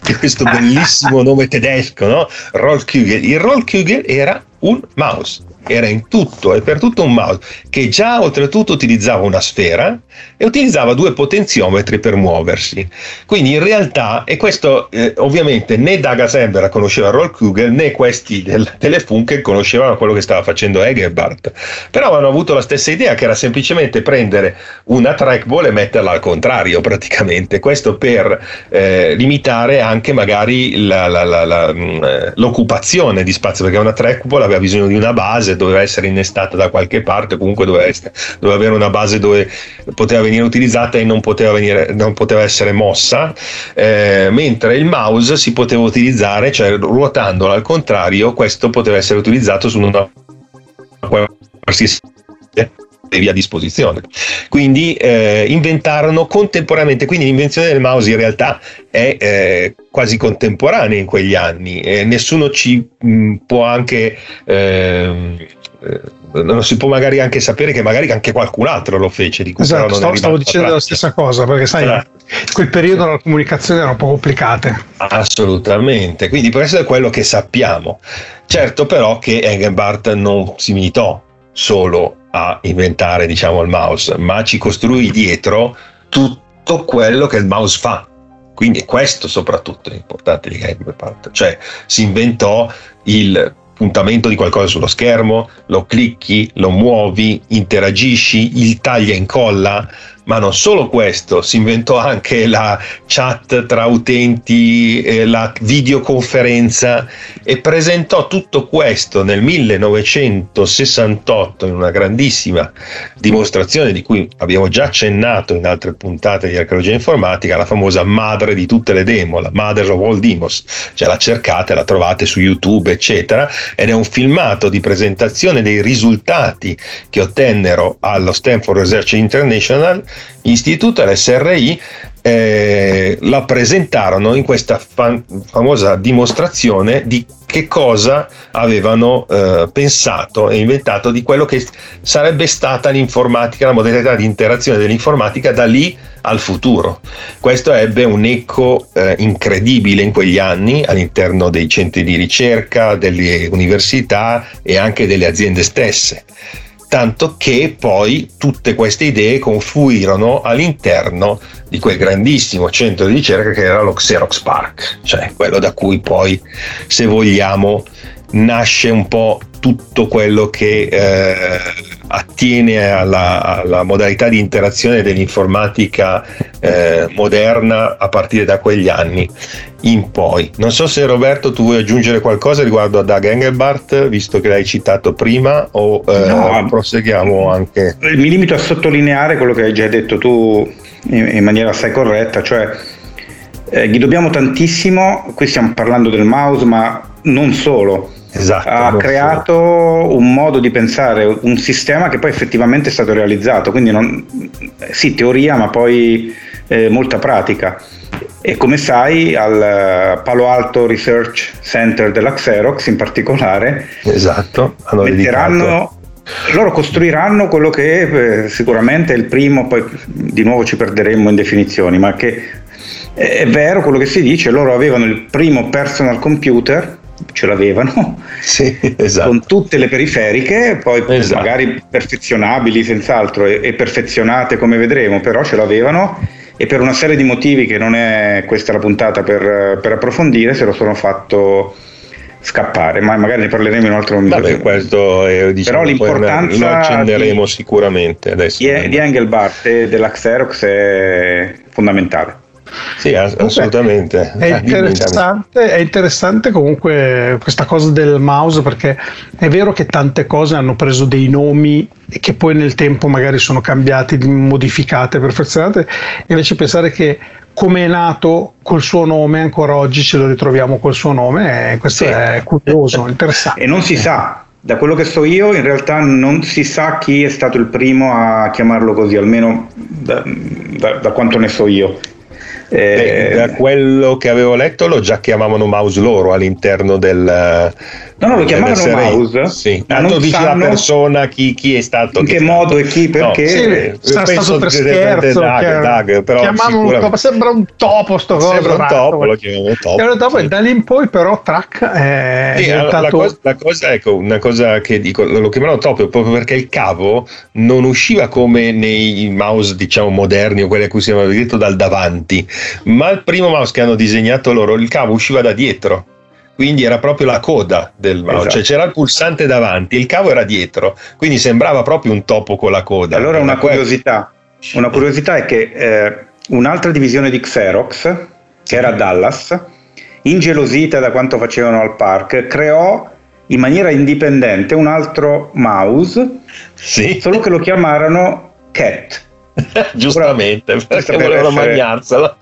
B: [laughs] questo bellissimo nome tedesco, no? Rollkugel. Il Rollkugel era un mouse era in tutto e per tutto un mouse che già oltretutto utilizzava una sfera e utilizzava due potenziometri per muoversi. Quindi in realtà, e questo eh, ovviamente né Daga Sembera conosceva Rollkugel né questi del Telefunken conoscevano quello che stava facendo Egerbart, però avevano avuto la stessa idea che era semplicemente prendere una trackball e metterla al contrario praticamente, questo per eh, limitare anche magari la, la, la, mm, eh, l'occupazione di spazio, perché una trackball aveva bisogno di una base base doveva essere innestata da qualche parte, comunque doveva, essere, doveva avere una base dove poteva venire utilizzata e non poteva, venire, non poteva essere mossa, eh, mentre il mouse si poteva utilizzare, cioè ruotandolo al contrario, questo poteva essere utilizzato su una qualsiasi avevi a disposizione. Quindi eh, inventarono contemporaneamente, quindi l'invenzione del mouse in realtà è eh, quasi contemporanea in quegli anni e nessuno ci mh, mm, può anche... Ehm, eh, non si può magari anche sapere che magari anche qualcun altro lo fece di cui
C: esatto, stavo, stavo dicendo la stessa cosa perché sai in quel periodo le comunicazioni erano un po' complicate
B: assolutamente quindi questo è quello che sappiamo. Certo però che Engelbart non si limitò solo a inventare diciamo il mouse, ma ci costruì dietro tutto quello che il mouse fa. Quindi questo soprattutto è importante di Game Part, cioè si inventò il puntamento di qualcosa sullo schermo, lo clicchi, lo muovi, interagisci, il taglia e incolla, ma non solo questo, si inventò anche la chat tra utenti, eh, la videoconferenza e presentò tutto questo nel 1968 in una grandissima dimostrazione di cui abbiamo già accennato in altre puntate di archeologia informatica, la famosa madre di tutte le demo, la Mother of All Demos, cioè la cercate, la trovate su YouTube, eccetera, ed è un filmato di presentazione dei risultati che ottennero allo Stanford Research International Istituto, l'SRI, eh, la presentarono in questa fam- famosa dimostrazione di che cosa avevano eh, pensato e inventato di quello che sarebbe stata l'informatica, la modalità di interazione dell'informatica da lì al futuro. Questo ebbe un eco eh, incredibile in quegli anni all'interno dei centri di ricerca, delle università e anche delle aziende stesse tanto che poi tutte queste idee confluirono all'interno di quel grandissimo centro di ricerca che era lo Xerox Park, cioè quello da cui poi, se vogliamo, nasce un po' tutto quello che eh, attiene alla, alla, modalità di interazione dell'informatica eh, moderna a partire da quegli anni in poi. Non so se Roberto tu vuoi aggiungere qualcosa riguardo a Doug Engelbart, visto che l'hai citato prima, o eh, no, proseguiamo anche.
D: Mi limito a sottolineare quello che hai già detto tu in, in maniera assai corretta, cioè eh, gli dobbiamo tantissimo, qui stiamo parlando del mouse, ma non solo esatto, ha creato so. un modo di pensare, un sistema che poi effettivamente è stato realizzato, quindi non, sì, teoria ma poi eh, molta pratica. E come sai, al Palo Alto Research Center della Xerox in particolare,
B: esatto,
D: metteranno dedicato loro costruiranno quello che eh, sicuramente è il primo, poi di nuovo ci perderemmo in definizioni, ma che è vero quello che si dice, loro avevano il primo personal computer, ce l'avevano,
B: sì, esatto.
D: con tutte le periferiche, poi esatto. magari perfezionabili senz'altro e, e perfezionate come vedremo, però ce l'avevano e per una serie di motivi che non è questa la puntata per, per approfondire se lo sono fatto scappare, ma magari ne parleremo in un altro momento.
B: Questo è, diciamo,
D: Però l'importanza
B: lo accenderemo di, sicuramente adesso.
D: Di, di Engelbart e della Xerox è fondamentale.
B: Sì, assolutamente.
C: È interessante, è interessante, comunque questa cosa del mouse perché è vero che tante cose hanno preso dei nomi e che poi nel tempo magari sono cambiati, modificate, perfezionate, invece pensare che come è nato col suo nome, ancora oggi ce lo ritroviamo col suo nome, e questo sì. è curioso, interessante.
D: E non si sa, da quello che so io, in realtà non si sa chi è stato il primo a chiamarlo così, almeno da, da, da quanto ne so io.
B: Eh, da quello che avevo letto lo già chiamavano mouse loro all'interno del
D: No, no, lo chiamavano mouse.
B: Sì, ma non dice la persona chi, chi, è stato.
D: In che modo e chi, perché. No, sì,
C: eh, sarà stato per scherzo. Dag, Dag, però chiamavano, sembra un topo sto coso.
B: Sembra un topo, lo chiamavano topo.
C: E dopo, sì. da lì in poi però track è sì, diventato...
B: la, cosa, la cosa, ecco, una cosa che dico, lo chiamavano topo proprio perché il cavo non usciva come nei mouse diciamo moderni o quelli a cui si chiamava diretto dal davanti, ma il primo mouse che hanno disegnato loro, il cavo usciva da dietro quindi era proprio la coda del mouse, cioè, esatto. cioè c'era il pulsante davanti, il cavo era dietro, quindi sembrava proprio un topo con la coda.
D: Allora una curiosità, una curiosità è che eh, un'altra divisione di Xerox, che era Dallas, ingelosita da quanto facevano al park, creò in maniera indipendente un altro mouse,
B: sì.
D: solo che lo chiamarono Cat. [laughs]
B: Giustamente, perché volevano mangiarselo.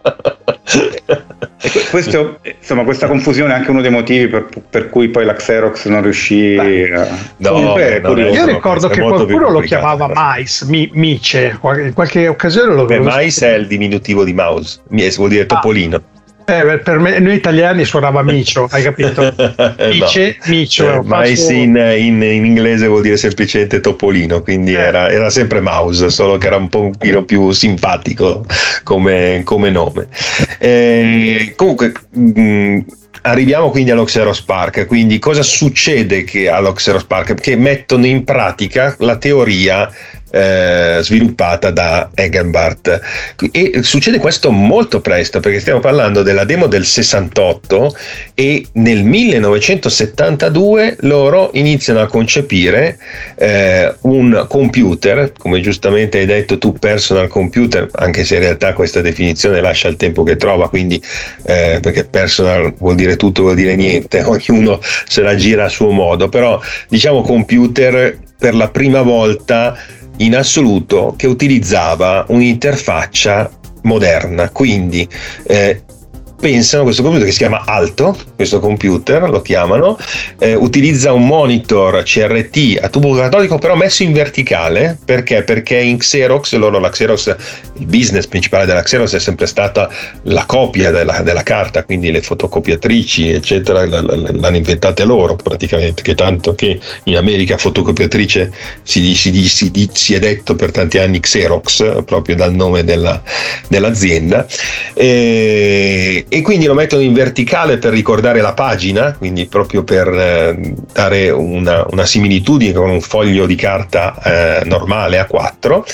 D: questo, insomma, questa confusione è anche uno dei motivi per, per cui poi la Xerox non riuscì a...
C: No, no, io ricordo che qualcuno lo chiamava Mais, mi, Mice, in qualche occasione lo
B: vedevo. Mais è il diminutivo di mouse, vuol dire ah. topolino. Ah.
C: Eh, per me, noi italiani suonava Micio, hai capito? [laughs] Mice, no. Micio.
B: Eh, mais in, in, in, inglese vuol dire semplicemente topolino, quindi eh. era, era, sempre mouse, solo che era un pochino più simpatico come, come nome. Eh, comunque. Mh, mm, Arriviamo quindi all'Oxeros Park, quindi cosa succede all'Oxeros Park? Che mettono in pratica la teoria eh, sviluppata da Egenbart. E succede questo molto presto perché stiamo parlando della demo del 68 e nel 1972 loro iniziano a concepire eh, un computer, come giustamente hai detto tu, personal computer, anche se in realtà questa definizione lascia il tempo che trova, quindi eh, perché personal vuol dire tutto, vuol dire niente, [laughs] ognuno se la gira a suo modo, però diciamo computer per la prima volta in assoluto che utilizzava un'interfaccia moderna, quindi eh, pensano a questo computer che si chiama Alto, questo computer lo chiamano, eh, utilizza un monitor CRT a tubo catodico però messo in verticale, perché? Perché in Xerox, loro la Xerox, il business principale della Xerox è sempre stata la copia della, della carta, quindi le fotocopiatrici eccetera l'hanno inventate loro praticamente, che tanto che in America fotocopiatrice si, si, si, si è detto per tanti anni Xerox, proprio dal nome della, dell'azienda. E, e quindi lo mettono in verticale per ricordare la pagina, quindi proprio per eh, dare una, una, similitudine con un foglio di carta eh, normale a 4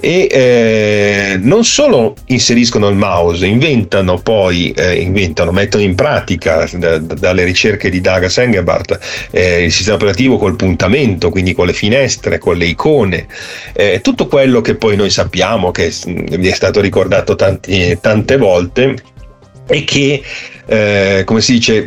B: e eh, non solo inseriscono il mouse, inventano poi, eh, inventano, mettono in pratica da, dalle ricerche di Daga Sengebart eh, il sistema operativo col puntamento, quindi con le finestre, con le icone, eh, tutto quello che poi noi sappiamo che vi è stato ricordato tanti, tante volte e che eh, come si dice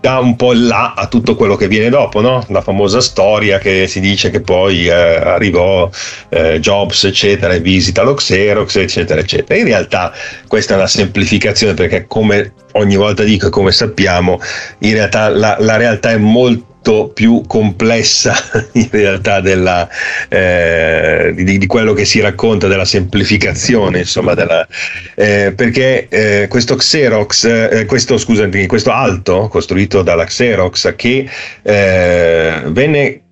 B: dà un po' là a tutto quello che viene dopo no? la famosa storia che si dice che poi eh, arrivò eh, Jobs eccetera e visita lo Xerox eccetera eccetera in realtà questa è una semplificazione perché come ogni volta dico e come sappiamo in realtà la, la realtà è molto molto più complessa [laughs] in realtà della, eh, di, di, quello che si racconta della semplificazione, insomma, della, eh, perché eh, questo Xerox, eh, questo, scusami, questo alto costruito dalla Xerox che eh, venne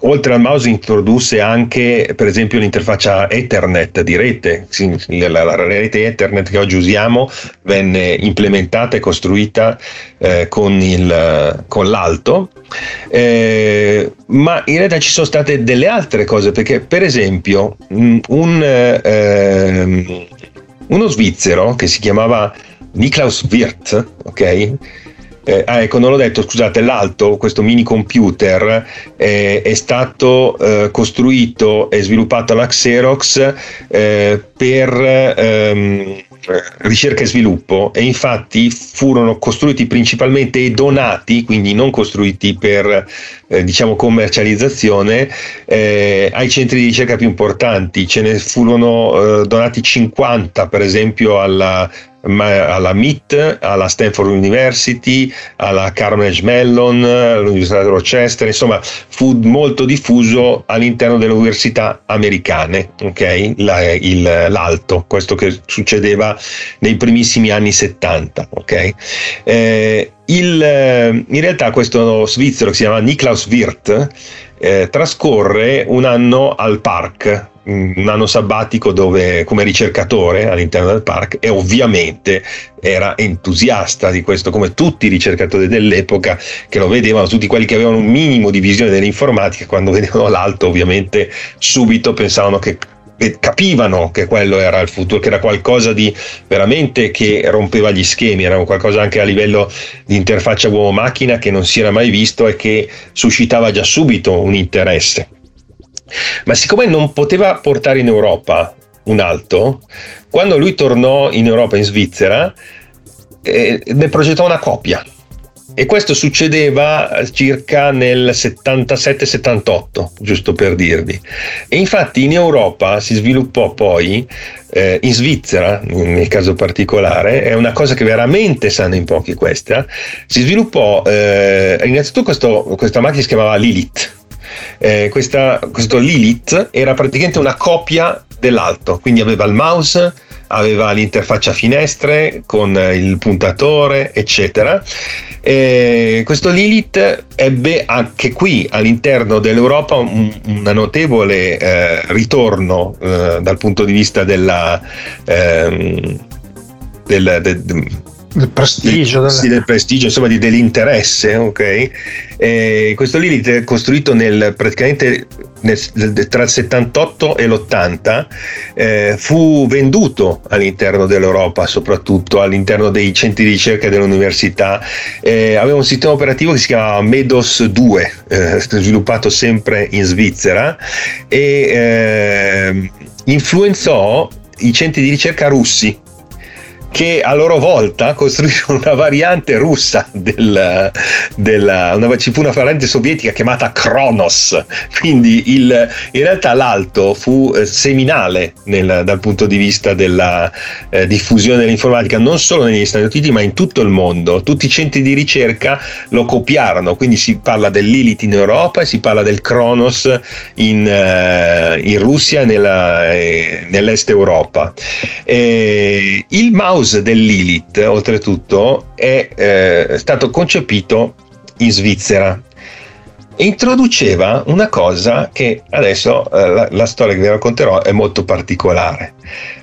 B: oltre al mouse introdusse anche per esempio l'interfaccia Ethernet di rete, la, rete Ethernet che oggi usiamo venne implementata e costruita eh, con, il, con, l'alto, eh, ma in realtà ci sono state delle altre cose perché per esempio un, eh, uno svizzero che si chiamava Niklaus Wirth, ok? Eh, ah, ecco, non l'ho detto, scusate, l'alto, questo mini computer, eh, è stato eh, costruito e sviluppato alla Xerox eh, per ehm, ricerca e sviluppo e infatti furono costruiti principalmente e donati, quindi non costruiti per eh, diciamo commercializzazione, eh, ai centri di ricerca più importanti. Ce ne furono donati 50 per esempio alla alla MIT, alla Stanford University, alla Carnegie Mellon, all'Università di Rochester, insomma fu molto diffuso all'interno delle università americane, okay? La, il, l'alto, questo che succedeva nei primissimi anni 70. Okay? Eh, il, in realtà questo svizzero che si chiama Niklaus Wirth eh, trascorre un anno al park un anno sabbatico dove, come ricercatore all'interno del park e ovviamente era entusiasta di questo, come tutti i ricercatori dell'epoca che lo vedevano, tutti quelli che avevano un minimo di visione dell'informatica, quando vedevano l'alto ovviamente subito pensavano che capivano che quello era il futuro, che era qualcosa di veramente che rompeva gli schemi, era qualcosa anche a livello di interfaccia uomo-macchina che non si era mai visto e che suscitava già subito un interesse. Ma siccome non poteva portare in Europa un alto, quando lui tornò in Europa, in Svizzera, eh, ne progettò una copia. E questo succedeva circa nel 77-78, giusto per dirvi. E infatti in Europa si sviluppò poi, eh, in Svizzera nel caso particolare, è una cosa che veramente sanno in pochi questa, si sviluppò eh, innanzitutto questo, questa macchina si chiamava Lilith eh, questa, questo Lilith era praticamente una copia dell'alto, quindi aveva il mouse, aveva l'interfaccia finestre con il puntatore, eccetera. E questo Lilith ebbe anche qui all'interno dell'Europa un, un notevole eh, ritorno eh, dal punto di vista della, ehm, del, del,
C: del prestigio,
B: del, sì, del prestigio insomma di, dell'interesse ok? E questo Lilith è costruito nel praticamente nel, tra il 78 e l'80 eh, fu venduto all'interno dell'Europa soprattutto all'interno dei centri di ricerca dell'università. Eh, aveva un sistema operativo che si chiamava Medos 2 eh, sviluppato sempre in Svizzera e eh, influenzò i centri di ricerca russi che a loro volta [laughs] costruirono una variante russa del, della, una, ci fu una variante sovietica chiamata Kronos, quindi il, in realtà l'alto fu eh, seminale nel, dal punto di vista della eh, diffusione dell'informatica non solo negli Stati Uniti ma in tutto il mondo, tutti i centri di ricerca lo copiarono, quindi si parla del Lilith in Europa e si parla del Kronos in, eh, in Russia nella, eh, nell'est Europa. il mouse house del Lilith, oltretutto, è eh, stato concepito in Svizzera. Introduceva una cosa che adesso eh, la, la, storia che vi racconterò è molto particolare.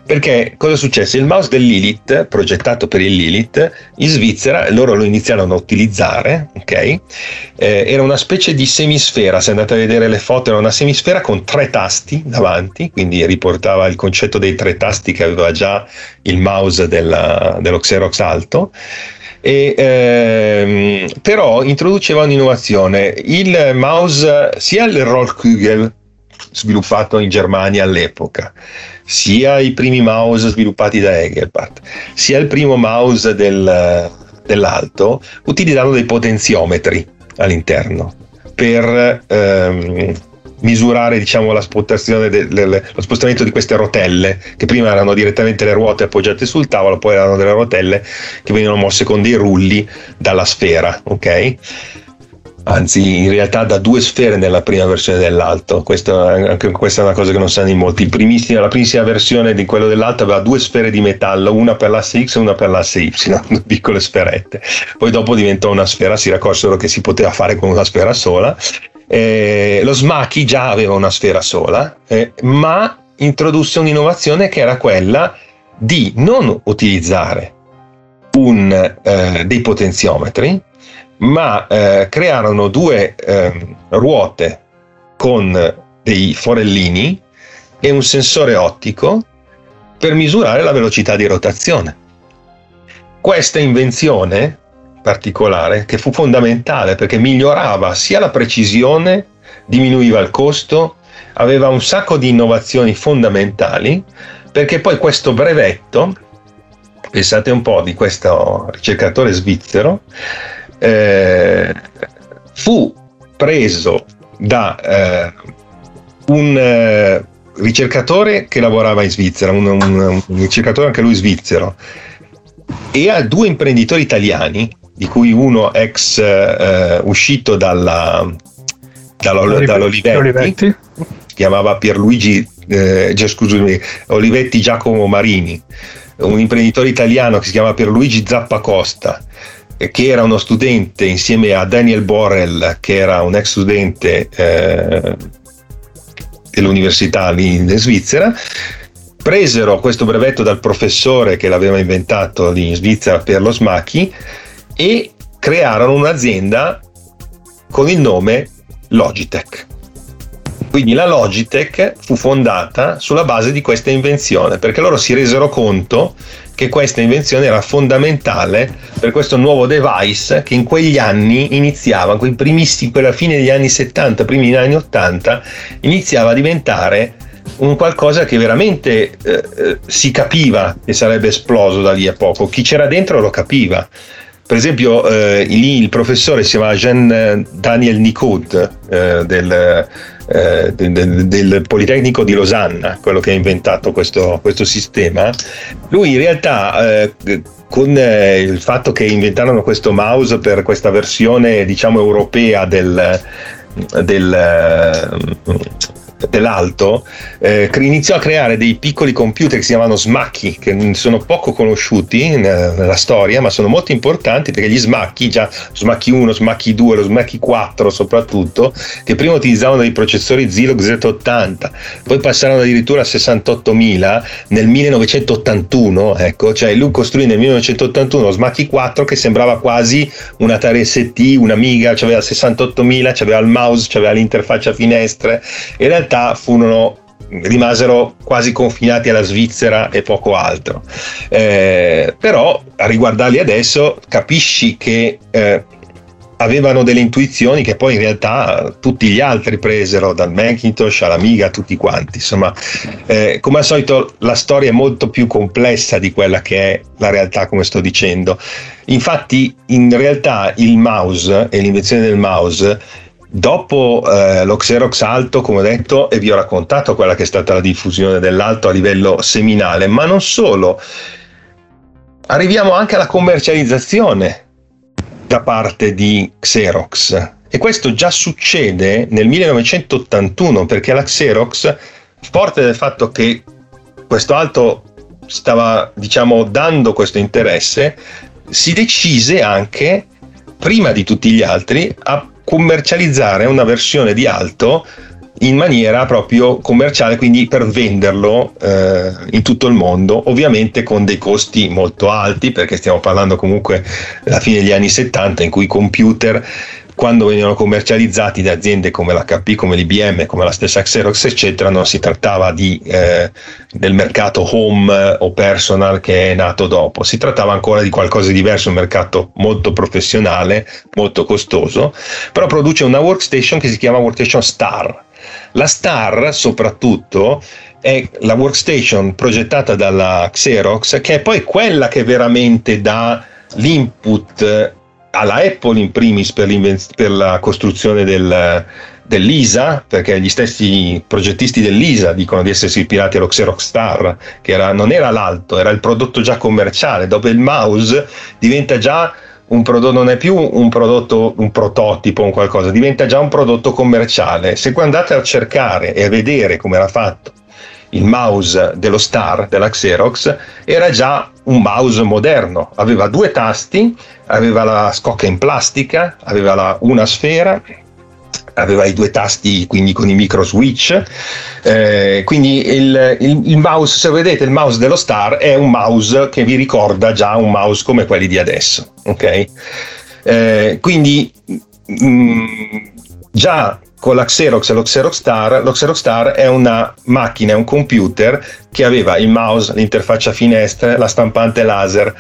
B: Perché cosa successe? Il mouse del Lilith, progettato per il Lilith, in Svizzera, loro lo iniziarono a utilizzare, ok? Eh, era una specie di semisfera, se andate a vedere le foto, era una semisfera con tre tasti davanti, quindi riportava il concetto dei tre tasti che aveva già il mouse della, dello Xerox Alto. E, ehm, però introduceva un'innovazione. Il mouse, sia il Rollkugel sviluppato in Germania all'epoca, sia i primi mouse sviluppati da Engelbart, sia il primo mouse del, dell'alto, utilizzano dei potenziometri all'interno per ehm, misurare diciamo, la spostazione de, de, lo spostamento di queste rotelle che prima erano direttamente le ruote appoggiate sul tavolo poi erano delle rotelle che venivano mosse con dei rulli dalla sfera ok anzi in realtà da due sfere nella prima versione dell'alto. Questo, anche questa è una cosa che non sanno in molti. la primissima versione di quello dell'alto aveva due sfere di metallo, una per l'asse X e una per l'asse Y, [laughs] piccole sferette. Poi dopo diventò una sfera, si raccorsero che si poteva fare con una sfera sola. Eh, lo Smaki già aveva una sfera sola, eh, ma introdusse un'innovazione che era quella di non utilizzare un, eh, dei potenziometri, ma eh, crearono due eh, ruote con dei forellini e un sensore ottico per misurare la velocità di rotazione. Questa invenzione particolare, che fu fondamentale perché migliorava sia la precisione, diminuiva il costo, aveva un sacco di innovazioni fondamentali, perché poi questo brevetto, pensate un po' di questo ricercatore svizzero, eh, fu preso da eh, un eh, ricercatore che lavorava in Svizzera, un, un, un, ricercatore anche lui svizzero, e a due imprenditori italiani, di cui uno ex eh, uscito dalla, dalla, dall'Olivetti, Olivetti. si chiamava Pierluigi, eh, scusami, Olivetti Giacomo Marini, un imprenditore italiano che si chiama Pierluigi Zappacosta, che era uno studente insieme a Daniel Borrell, che era un ex studente eh, dell'università lì in Svizzera, presero questo brevetto dal professore che l'aveva inventato lì in Svizzera per lo smacchi e crearono un'azienda con il nome Logitech. Quindi la Logitech fu fondata sulla base di questa invenzione, perché loro si resero conto che questa invenzione era fondamentale per questo nuovo device che in quegli anni iniziava, in quei primissimi, quella fine degli anni 70, primi degli anni 80, iniziava a diventare un qualcosa che veramente eh, eh, si capiva che sarebbe esploso da lì a poco. Chi c'era dentro lo capiva. Per esempio, eh, lì il professore si chiama Jean eh, Daniel Nicode eh, del, eh, del, del, Politecnico di Losanna, quello che ha inventato questo, questo sistema. Lui in realtà eh, con eh, il fatto che inventarono questo mouse per questa versione diciamo europea del, del dell'alto, eh, iniziò a creare dei piccoli computer che si chiamano smacchi, che sono poco conosciuti nella storia, ma sono molto importanti perché gli smacchi, già smacchi 1, smacchi 2, lo smacchi 4 soprattutto, che prima utilizzavano dei processori Zilog Z80, poi passarono addirittura a 68.000 nel 1981, ecco, cioè lui costruì nel 1981 lo smacchi 4 che sembrava quasi una Atari ST, una Amiga, aveva 68.000, aveva il mouse, aveva l'interfaccia finestre, in realtà realtà furono rimasero quasi confinati alla Svizzera e poco altro. Eh, però a riguardarli adesso capisci che eh, avevano delle intuizioni che poi in realtà tutti gli altri presero, dal Macintosh all'Amiga, tutti quanti. Insomma, eh, come al solito la storia è molto più complessa di quella che è la realtà, come sto dicendo. Infatti, in realtà il mouse e l'invenzione del mouse Dopo eh, lo Xerox Alto, come ho detto, e vi ho raccontato quella che è stata la diffusione dell'alto a livello seminale, ma non solo, arriviamo anche alla commercializzazione da parte di Xerox. E questo già succede nel 1981 perché la Xerox, forte del fatto che questo alto stava, diciamo, dando questo interesse, si decise anche, prima di tutti gli altri, a commercializzare una versione di alto in maniera proprio commerciale, quindi per venderlo eh, in tutto il mondo, ovviamente con dei costi molto alti, perché stiamo parlando comunque della fine degli anni 70 in cui i computer quando venivano commercializzati da aziende come l'HP, come l'IBM, come la stessa Xerox, eccetera, non si trattava di, eh, del mercato home o personal che è nato dopo, si trattava ancora di qualcosa di diverso, un mercato molto professionale, molto costoso, però produce una workstation che si chiama Workstation Star. La Star, soprattutto, è la workstation progettata dalla Xerox, che è poi quella che veramente dà l'input alla Apple in primis per, per la costruzione del, dell'ISA, perché gli stessi progettisti dell'ISA dicono di essersi ispirati allo Xerox Star, che era, non era l'alto, era il prodotto già commerciale, dove il mouse diventa già un prodotto, non è più un prodotto, un prototipo, un qualcosa, diventa già un prodotto commerciale. Se poi andate a cercare e a vedere come era fatto il mouse dello Star, della Xerox, era già un mouse moderno. Aveva due tasti, aveva la scocca in plastica, aveva la, una sfera aveva i due tasti quindi con i micro switch. Eh, quindi il, il, il, mouse se vedete il mouse dello Star è un mouse che vi ricorda già un mouse come quelli di adesso ok? Eh, quindi mh, mm, già con la Xerox e lo Xerox Star, lo Xerox Star è una macchina, è un computer che aveva il mouse, l'interfaccia finestre, la stampante laser,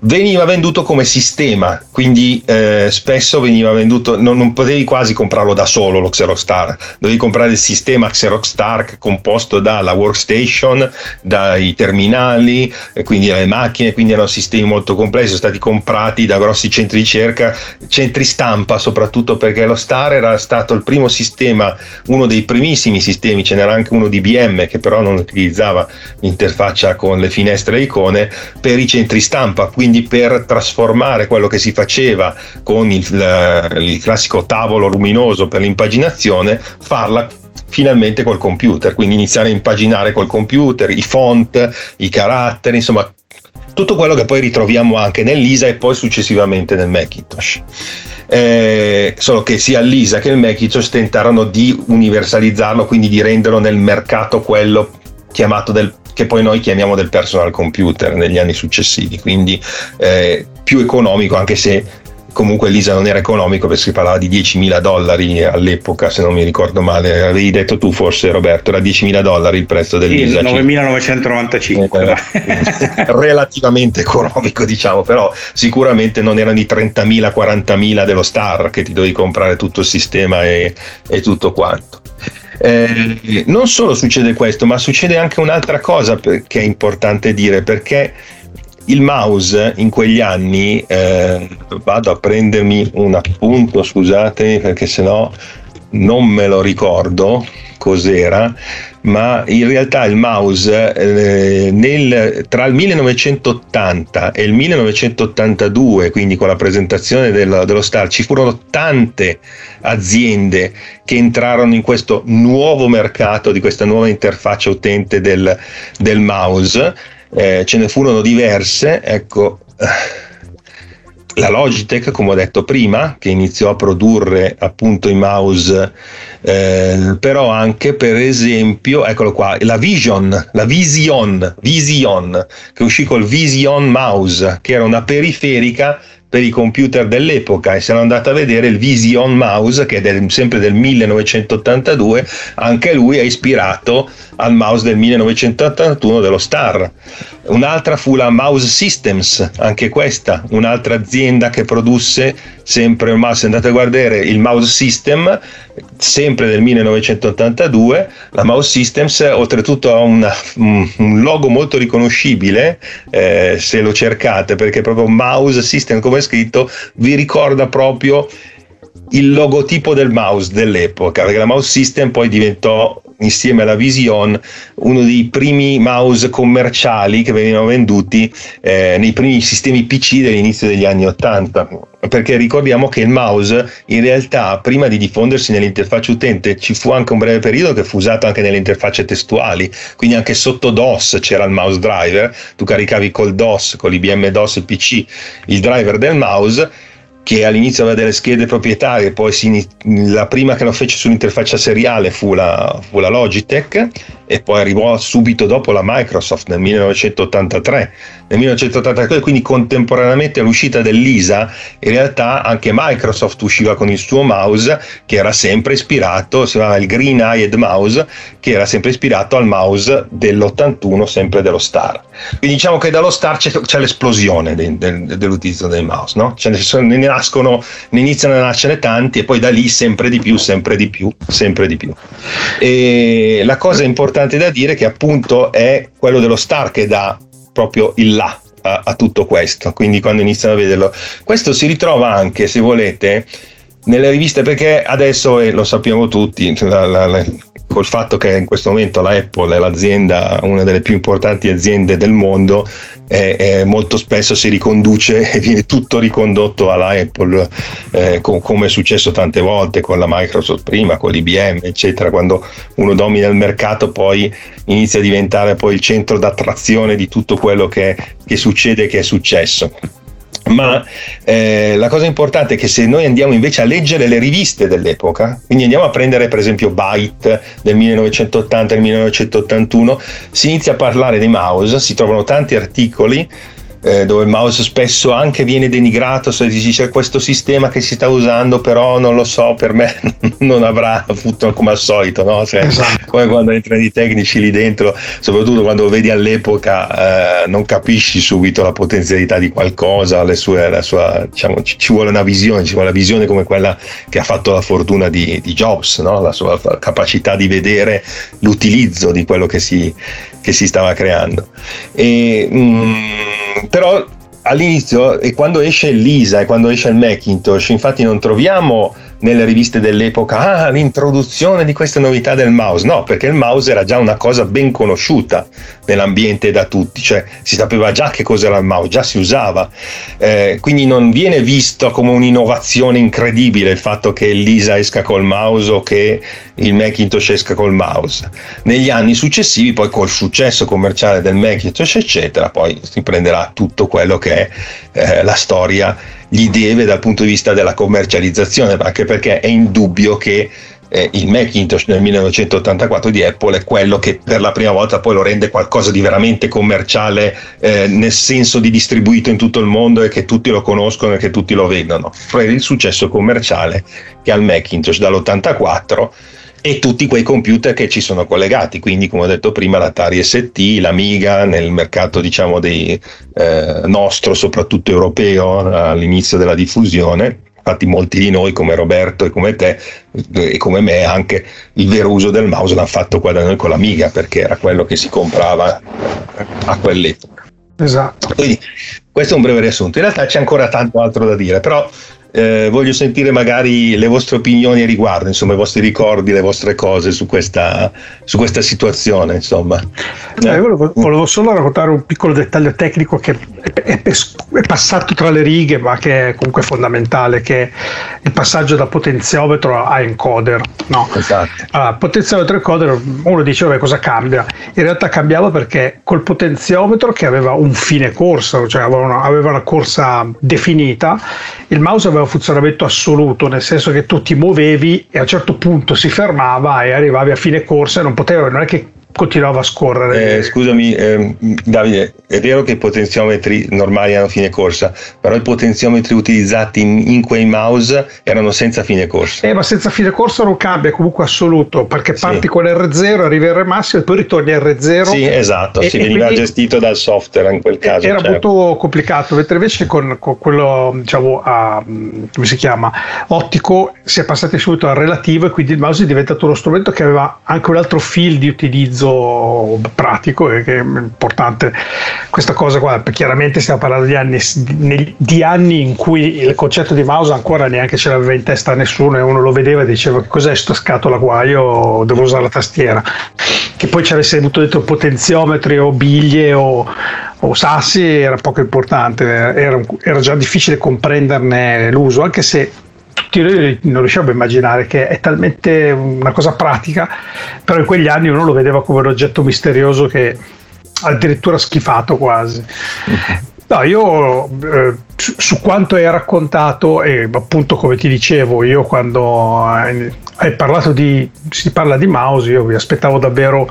B: veniva venduto come sistema, quindi eh, spesso veniva venduto, non, non, potevi quasi comprarlo da solo lo Xerox Star, dovevi comprare il sistema Xerox Star composto dalla workstation, dai terminali, quindi dalle macchine, quindi erano sistemi molto complessi, sono stati comprati da grossi centri di ricerca, centri stampa soprattutto perché lo Star era stato il primo sistema, uno dei primissimi sistemi, ce n'era anche uno di IBM che però non utilizzava l'interfaccia con le finestre e le icone per i centri stampa, quindi quindi per trasformare quello che si faceva con il, il classico tavolo luminoso per l'impaginazione, farla finalmente col computer, quindi iniziare a impaginare col computer, i font, i caratteri, insomma tutto quello che poi ritroviamo anche nell'ISA e poi successivamente nel Macintosh. Eh, solo che sia l'ISA che il Macintosh tentarono di universalizzarlo, quindi di renderlo nel mercato quello chiamato del che poi noi chiamiamo del personal computer negli anni successivi, quindi eh, più economico anche se comunque l'ISA non era economico perché si parlava di 10.000 dollari all'epoca se non mi ricordo male. Avevi detto tu forse Roberto era 10.000 dollari il prezzo dell'ISA
D: sì, 9.995 [laughs]
B: eh, relativamente economico diciamo però sicuramente non erano i 30.000 40.000 dello Star che ti dovevi comprare tutto il sistema e, e tutto quanto eh, non solo succede questo, ma succede anche un'altra cosa che è importante dire, perché il mouse in quegli anni, eh, vado a prendermi un appunto, scusatemi perché sennò non me lo ricordo cos'era, ma in realtà il mouse eh, nel, tra il 1980 e il 1982, quindi con la presentazione dello, dello Star, ci furono tante aziende che entrarono in questo nuovo mercato di questa nuova interfaccia utente del, del mouse. Eh, ce ne furono diverse, ecco la Logitech, come ho detto prima, che iniziò a produrre appunto i mouse, eh, però anche per esempio, eccolo qua, la Vision, la Vision, Vision, che uscì col Vision Mouse, che era una periferica per i computer dell'epoca e sono andato a vedere il Vision Mouse che è del, sempre del 1982 anche lui è ispirato al mouse del 1981 dello Star. Un'altra fu la Mouse Systems anche questa un'altra azienda che produsse sempre un mouse andate a guardare il Mouse System sempre del 1982 la Mouse Systems oltretutto ha una, un logo molto riconoscibile eh, se lo cercate perché proprio Mouse System come è scritto vi ricorda proprio il logotipo del mouse dell'epoca perché la Mouse System poi diventò insieme alla Vision uno dei primi mouse commerciali che venivano venduti eh, nei primi sistemi PC dell'inizio degli anni 80 perché ricordiamo che il mouse in realtà prima di diffondersi nell'interfaccia utente ci fu anche un breve periodo che fu usato anche nelle interfacce testuali. Quindi anche sotto DOS c'era il mouse driver. Tu caricavi col DOS con l'IBM DOS PC il driver del mouse che all'inizio aveva delle schede proprietarie, poi si, la prima che lo fece sull'interfaccia seriale fu la, fu la, Logitech e poi arrivò subito dopo la Microsoft nel 1983. Nel 1983, quindi contemporaneamente all'uscita dell'ISA, in realtà anche Microsoft usciva con il suo mouse che era sempre ispirato, si chiamava il Green Eyed Mouse, che era sempre ispirato al mouse dell'81, sempre dello Star. Quindi diciamo che dallo Star c'è, c'è l'esplosione de, de, dell'utilizzo del mouse, no? Sono, ne nascono, ne iniziano a nascere tanti e poi da lì sempre di più, sempre di più, sempre di più. E la cosa importante da dire che appunto è quello dello star che dà proprio il là a, a tutto questo, quindi quando iniziano a vederlo. Questo si ritrova anche, se volete, nelle riviste perché adesso eh, lo sappiamo tutti la, la, la, col fatto che in questo momento la Apple è l'azienda, una delle più importanti aziende del mondo, eh, eh, molto spesso si riconduce [laughs] e viene tutto ricondotto alla Apple, eh, com- come è successo tante volte con la Microsoft prima, con l'IBM, eccetera, quando uno domina il mercato poi inizia a diventare poi il centro d'attrazione di tutto quello che, che succede e che è successo ma eh, la cosa importante è che se noi andiamo invece a leggere le riviste dell'epoca, quindi andiamo a prendere per esempio Byte del 1980 e 1981, si inizia a parlare dei mouse, si trovano tanti articoli eh, dove il mouse spesso anche viene denigrato se dice questo sistema che si sta usando però non lo so per me [laughs] non avrà futuro come al solito no? cioè, esatto. come quando entrano i tecnici lì dentro soprattutto quando vedi all'epoca eh, non capisci subito la potenzialità di qualcosa le sue, la sua, diciamo, ci, ci, vuole una visione ci vuole una visione come quella che ha fatto la fortuna di, di Jobs no? la sua capacità di vedere l'utilizzo di quello che si, che si stava creando. E, mh, mm, però all'inizio e quando esce l'ISA e quando esce il Macintosh infatti non troviamo nelle riviste dell'epoca ah, l'introduzione di queste novità del mouse. No, perché il mouse era già una cosa ben conosciuta nell'ambiente da tutti, cioè si sapeva già che cos'era il mouse, già si usava. Eh, quindi non viene visto come un'innovazione incredibile il fatto che l'ISA esca col mouse o che il Macintosh esca col mouse. Negli anni successivi, poi col successo commerciale del Macintosh, eccetera, poi si prenderà tutto quello che è eh, la storia gli deve dal punto di vista della commercializzazione, anche perché è indubbio che eh, il Macintosh nel 1984 di Apple è quello che per la prima volta poi lo rende qualcosa di veramente commerciale eh, nel senso di distribuito in tutto il mondo e che tutti lo conoscono e che tutti lo vedono. Per il successo commerciale che ha il Macintosh dall'84 e tutti quei computer che ci sono collegati, quindi come ho detto prima l'Atari ST, l'Amiga nel mercato diciamo dei, eh, nostro, soprattutto europeo all'inizio della diffusione. Infatti molti di noi come Roberto e come te e come me anche il vero uso del mouse l'hanno fatto qua da noi con l'Amiga perché era quello che si comprava a quell'epoca.
C: Esatto.
B: Quindi questo è un breve riassunto. In realtà c'è ancora tanto altro da dire, però eh, voglio sentire magari le vostre opinioni a riguardo, insomma, i vostri ricordi, le vostre cose su questa, su questa situazione. Insomma.
C: Eh, volevo, volevo, solo raccontare un piccolo dettaglio tecnico che è, è, è, passato tra le righe, ma che è comunque fondamentale, che è il passaggio da potenziometro a encoder. No?
B: Esatto.
C: Allora, potenziometro e encoder, uno dice vabbè cosa cambia? In realtà cambiava perché col potenziometro che aveva un fine corsa, cioè aveva una, aveva una corsa definita, il mouse aveva un funzionamento assoluto, nel senso che tu ti muovevi e a un certo punto si fermava e arrivavi a fine corsa e non potevi, non è che continuava a scorrere.
B: Eh, scusami, eh, Davide, è vero che i potenziometri normali hanno fine corsa, però i potenziometri utilizzati in, in, quei mouse erano senza fine corsa.
C: Eh, ma senza fine corsa non cambia, comunque assoluto, perché parti sì. con R0, arrivi a R massimo e poi ritorni a R0.
B: Sì, esatto, e, si e veniva gestito dal software in quel caso.
C: Era certo. molto complicato, mentre invece con, con quello, diciamo, a, come si chiama, ottico, si è passati subito al relativo e quindi il mouse è diventato uno strumento che aveva anche un altro fil di utilizzo uso pratico e che è importante questa cosa qua. Chiaramente stiamo parlando di anni, di anni in cui il concetto di mouse ancora neanche ce l'aveva in testa nessuno e uno lo vedeva e diceva cos'è sto scatola qua, io devo usare la tastiera. Che poi ci avesse avuto dentro potenziometri o biglie o, o sassi era poco importante, era, era già difficile comprenderne l'uso, anche se tutti noi non riusciamo a immaginare che è talmente una cosa pratica, però in quegli anni uno lo vedeva come un oggetto misterioso che addirittura schifato quasi. No, io eh, su, quanto hai raccontato, e appunto come ti dicevo, io quando hai parlato di, si parla di mouse, io vi aspettavo davvero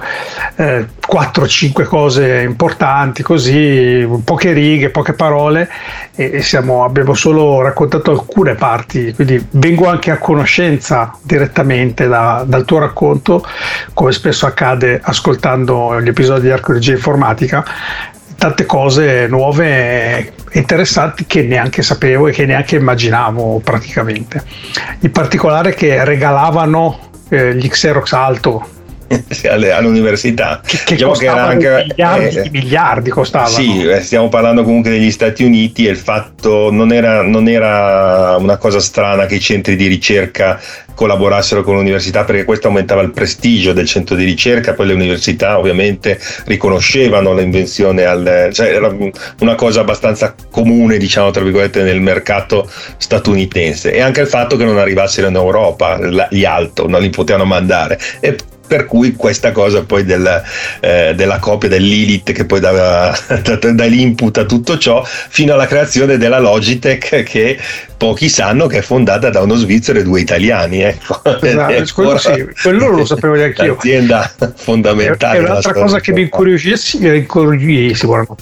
C: eh, 4-5 cose importanti, così, poche righe, poche parole, e, siamo, abbiamo solo raccontato alcune parti, quindi vengo anche a conoscenza direttamente da, dal tuo racconto, come spesso accade ascoltando gli episodi di Archeologia Informatica, tante cose nuove e interessanti che neanche sapevo e che neanche immaginavo praticamente. In particolare che regalavano eh, gli Xerox Alto [laughs]
B: all'università.
C: Che, che diciamo che era anche, miliardi, eh, miliardi costavano.
B: Sì, eh, stiamo parlando comunque degli Stati Uniti e il fatto non era, non era una cosa strana che i centri di ricerca collaborassero con l'università perché questo aumentava il prestigio del centro di ricerca, poi le università ovviamente riconoscevano l'invenzione, al, cioè era una cosa abbastanza comune diciamo tra virgolette nel mercato statunitense e anche il fatto che non arrivassero in Europa gli alto, non li potevano mandare e per cui questa cosa poi del, eh, della copia dell'Elite che poi dava, [laughs] dà l'input a tutto ciò fino alla creazione della Logitech che pochi sanno che è fondata da uno svizzero e due italiani ecco. [laughs]
C: esatto, [laughs] quello, sì, quello lo sapevo neanche io.
B: L'azienda fondamentale
C: e un'altra cosa che mi incuriosisce,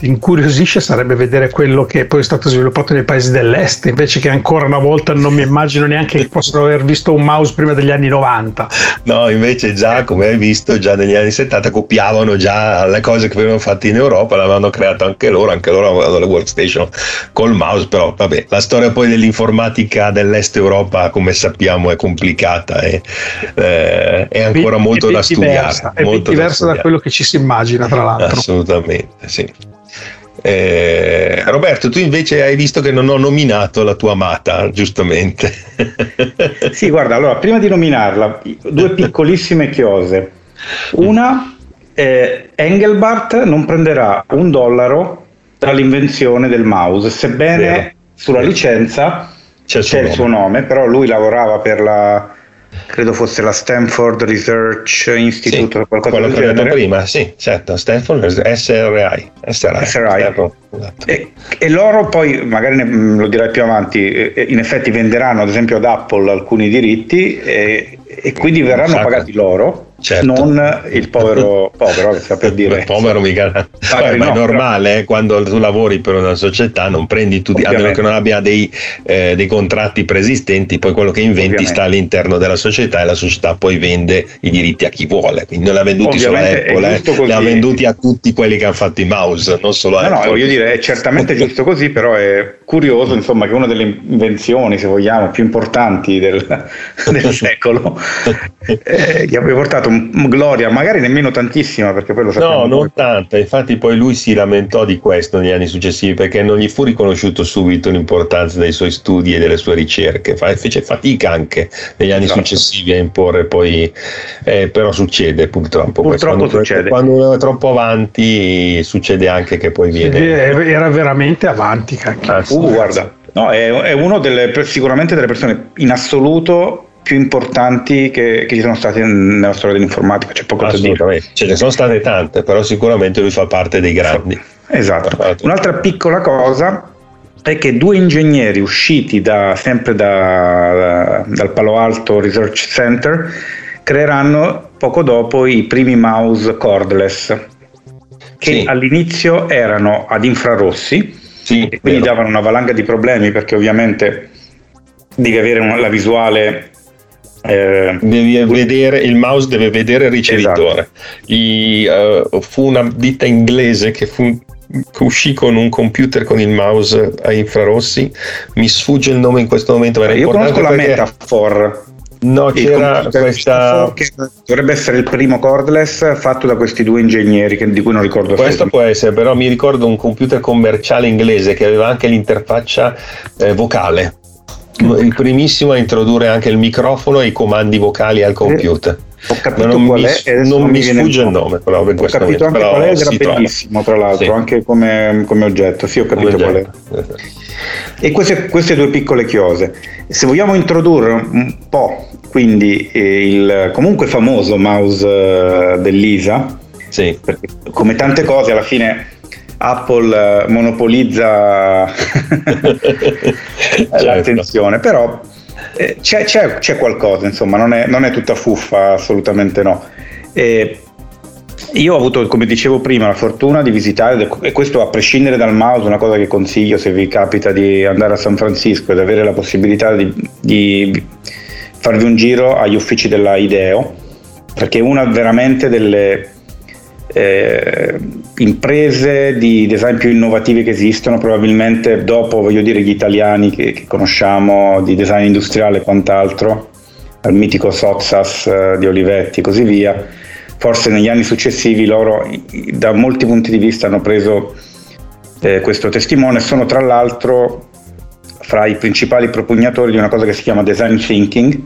C: incuriosisce sarebbe vedere quello che poi è stato sviluppato nei paesi dell'est invece che ancora una volta non mi immagino neanche che possano aver visto un mouse prima degli anni 90
B: no invece già come hai visto, già negli anni 70 copiavano già le cose che venivano fatte in Europa, l'avevano creato anche loro, anche loro avevano le workstation col mouse, però vabbè, la storia poi dell'informatica dell'est Europa, come sappiamo, è complicata e eh, è ancora molto da studiare.
C: È
B: molto
C: diversa da, da quello che ci si immagina, tra l'altro.
B: Assolutamente, sì. Eh, Roberto, tu invece hai visto che non ho nominato la tua amata, giustamente. [laughs]
D: sì, guarda, allora, prima di nominarla, due piccolissime chiose. Una, eh, Engelbart non prenderà un dollaro dall'invenzione del mouse, sebbene Vero. sulla licenza c'è, c'è il suo nome, però lui lavorava per la credo fosse la Stanford Research Institute
B: sì,
D: qualcosa
B: quello che ho detto prima sì certo Stanford SRI SRI, SRI.
D: E, e, loro poi magari ne, mm, lo direi più avanti in effetti venderanno ad esempio ad Apple alcuni diritti e, e quindi verranno pagati loro certo. non il povero [laughs] povero, sta per dire.
B: Il povero mica. Poi, no, è normale però... Eh, quando tu lavori per una società, non prendi tutti, a meno che non abbia dei, eh, dei, contratti preesistenti, poi quello che inventi Ovviamente. sta all'interno della società e la società poi vende i diritti a chi vuole. Quindi non li ha venduti Ovviamente solo a Apple, eh, li ha venduti a tutti quelli che hanno fatto i mouse, non solo a
D: no, Apple. No, voglio dire, è certamente [laughs] giusto così, però è curioso insomma, che una delle invenzioni, se vogliamo, più importanti del, [laughs] del secolo, eh, che abbia portato gloria, magari nemmeno tantissima, perché poi lo sappiamo.
B: No, non tanta, infatti poi lui si lamentò di questo negli anni successivi perché non gli fu riconosciuto subito l'importanza dei suoi studi e delle sue ricerche, fece fatica anche negli anni esatto. successivi a imporre poi, eh, però succede purtroppo.
D: Purtroppo quando, succede.
B: Quando uno è troppo avanti succede anche che poi viene...
C: Era veramente avanti.
D: Ah, uh, guarda. No, è, è uno delle, sicuramente delle persone in assoluto più importanti che, che, ci sono state nella storia dell'informatica, c'è poco da dire.
B: Ce ne sono state tante, però sicuramente lui fa parte dei grandi.
D: Esatto. Un'altra piccola cosa è che due ingegneri usciti da, sempre da, dal Palo Alto Research Center creeranno poco dopo i primi mouse cordless che sì. all'inizio erano ad infrarossi sì, e quindi vero. davano una valanga di problemi perché ovviamente devi avere una, la visuale
B: eh, devi vedere, il mouse deve vedere il ricevitore. Esatto. I, uh, fu una ditta inglese che fu uscì con un computer con il mouse a infrarossi. Mi sfugge il nome in questo momento.
D: Ma Io conosco la Metafor.
B: No, c'era questa.
D: Che dovrebbe essere il primo cordless fatto da questi due ingegneri che, di cui non ricordo
B: Questo può essere, però mi ricordo un computer commerciale inglese che aveva anche l'interfaccia eh, vocale il primissimo a introdurre anche il microfono e i comandi vocali al computer.
D: Ho capito non qual mi, è,
B: non mi sfugge il nome, però
D: ho capito momento, anche qual è ed era bellissimo, tra l'altro, sì. anche come, come, oggetto. Sì, ho capito qual è. E queste, queste, due piccole chiose. Se vogliamo introdurre un po', quindi eh, il comunque famoso mouse eh, dell'ISA, sì. come tante cose alla fine Apple eh, monopolizza [laughs] certo. l'attenzione, però eh, c'è, c'è, c'è, qualcosa, insomma, non è, non è, tutta fuffa, assolutamente no. E io ho avuto, come dicevo prima, la fortuna di visitare, e questo a prescindere dal mouse, una cosa che consiglio se vi capita di andare a San Francisco ed avere la possibilità di, di farvi un giro agli uffici della IDEO, perché una veramente delle eh, imprese di design più innovative che esistono, probabilmente dopo, voglio dire, gli italiani che, che conosciamo di design industriale e quant'altro, al mitico Sotsas eh, di Olivetti e così via, forse negli anni successivi loro da molti punti di vista hanno preso eh, questo testimone, sono tra l'altro fra i principali propugnatori di una cosa che si chiama design thinking,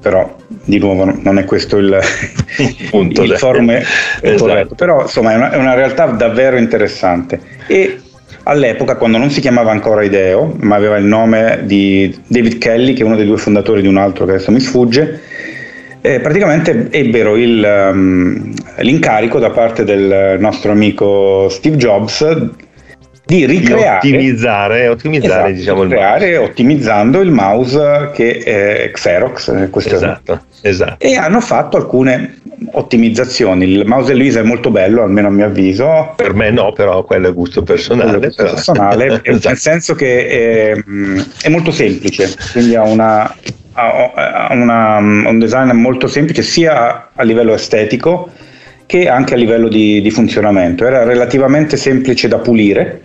D: però di nuovo non è questo il, [laughs] Punto il forum esatto. corretto, però insomma è una, è una, realtà davvero interessante e all'epoca quando non si chiamava ancora Ideo ma aveva il nome di David Kelly che è uno dei due fondatori di un altro che adesso mi sfugge eh, praticamente ebbero il, um, l'incarico da parte del nostro amico Steve Jobs di ricreare,
B: di ottimizzare, ottimizzare
D: esatto,
B: diciamo,
D: ricreare il ottimizzando il mouse che è Xerox.
B: Eh, esatto, esatto.
D: E hanno fatto alcune ottimizzazioni. Il mouse Elisa è molto bello, almeno a mio avviso.
B: Per me no, però quello è gusto personale. Gusto
D: personale [laughs] esatto. Nel senso che è, è, molto semplice, quindi ha, una, ha una, un design molto semplice sia a livello estetico che anche a livello di, di funzionamento. Era relativamente semplice da pulire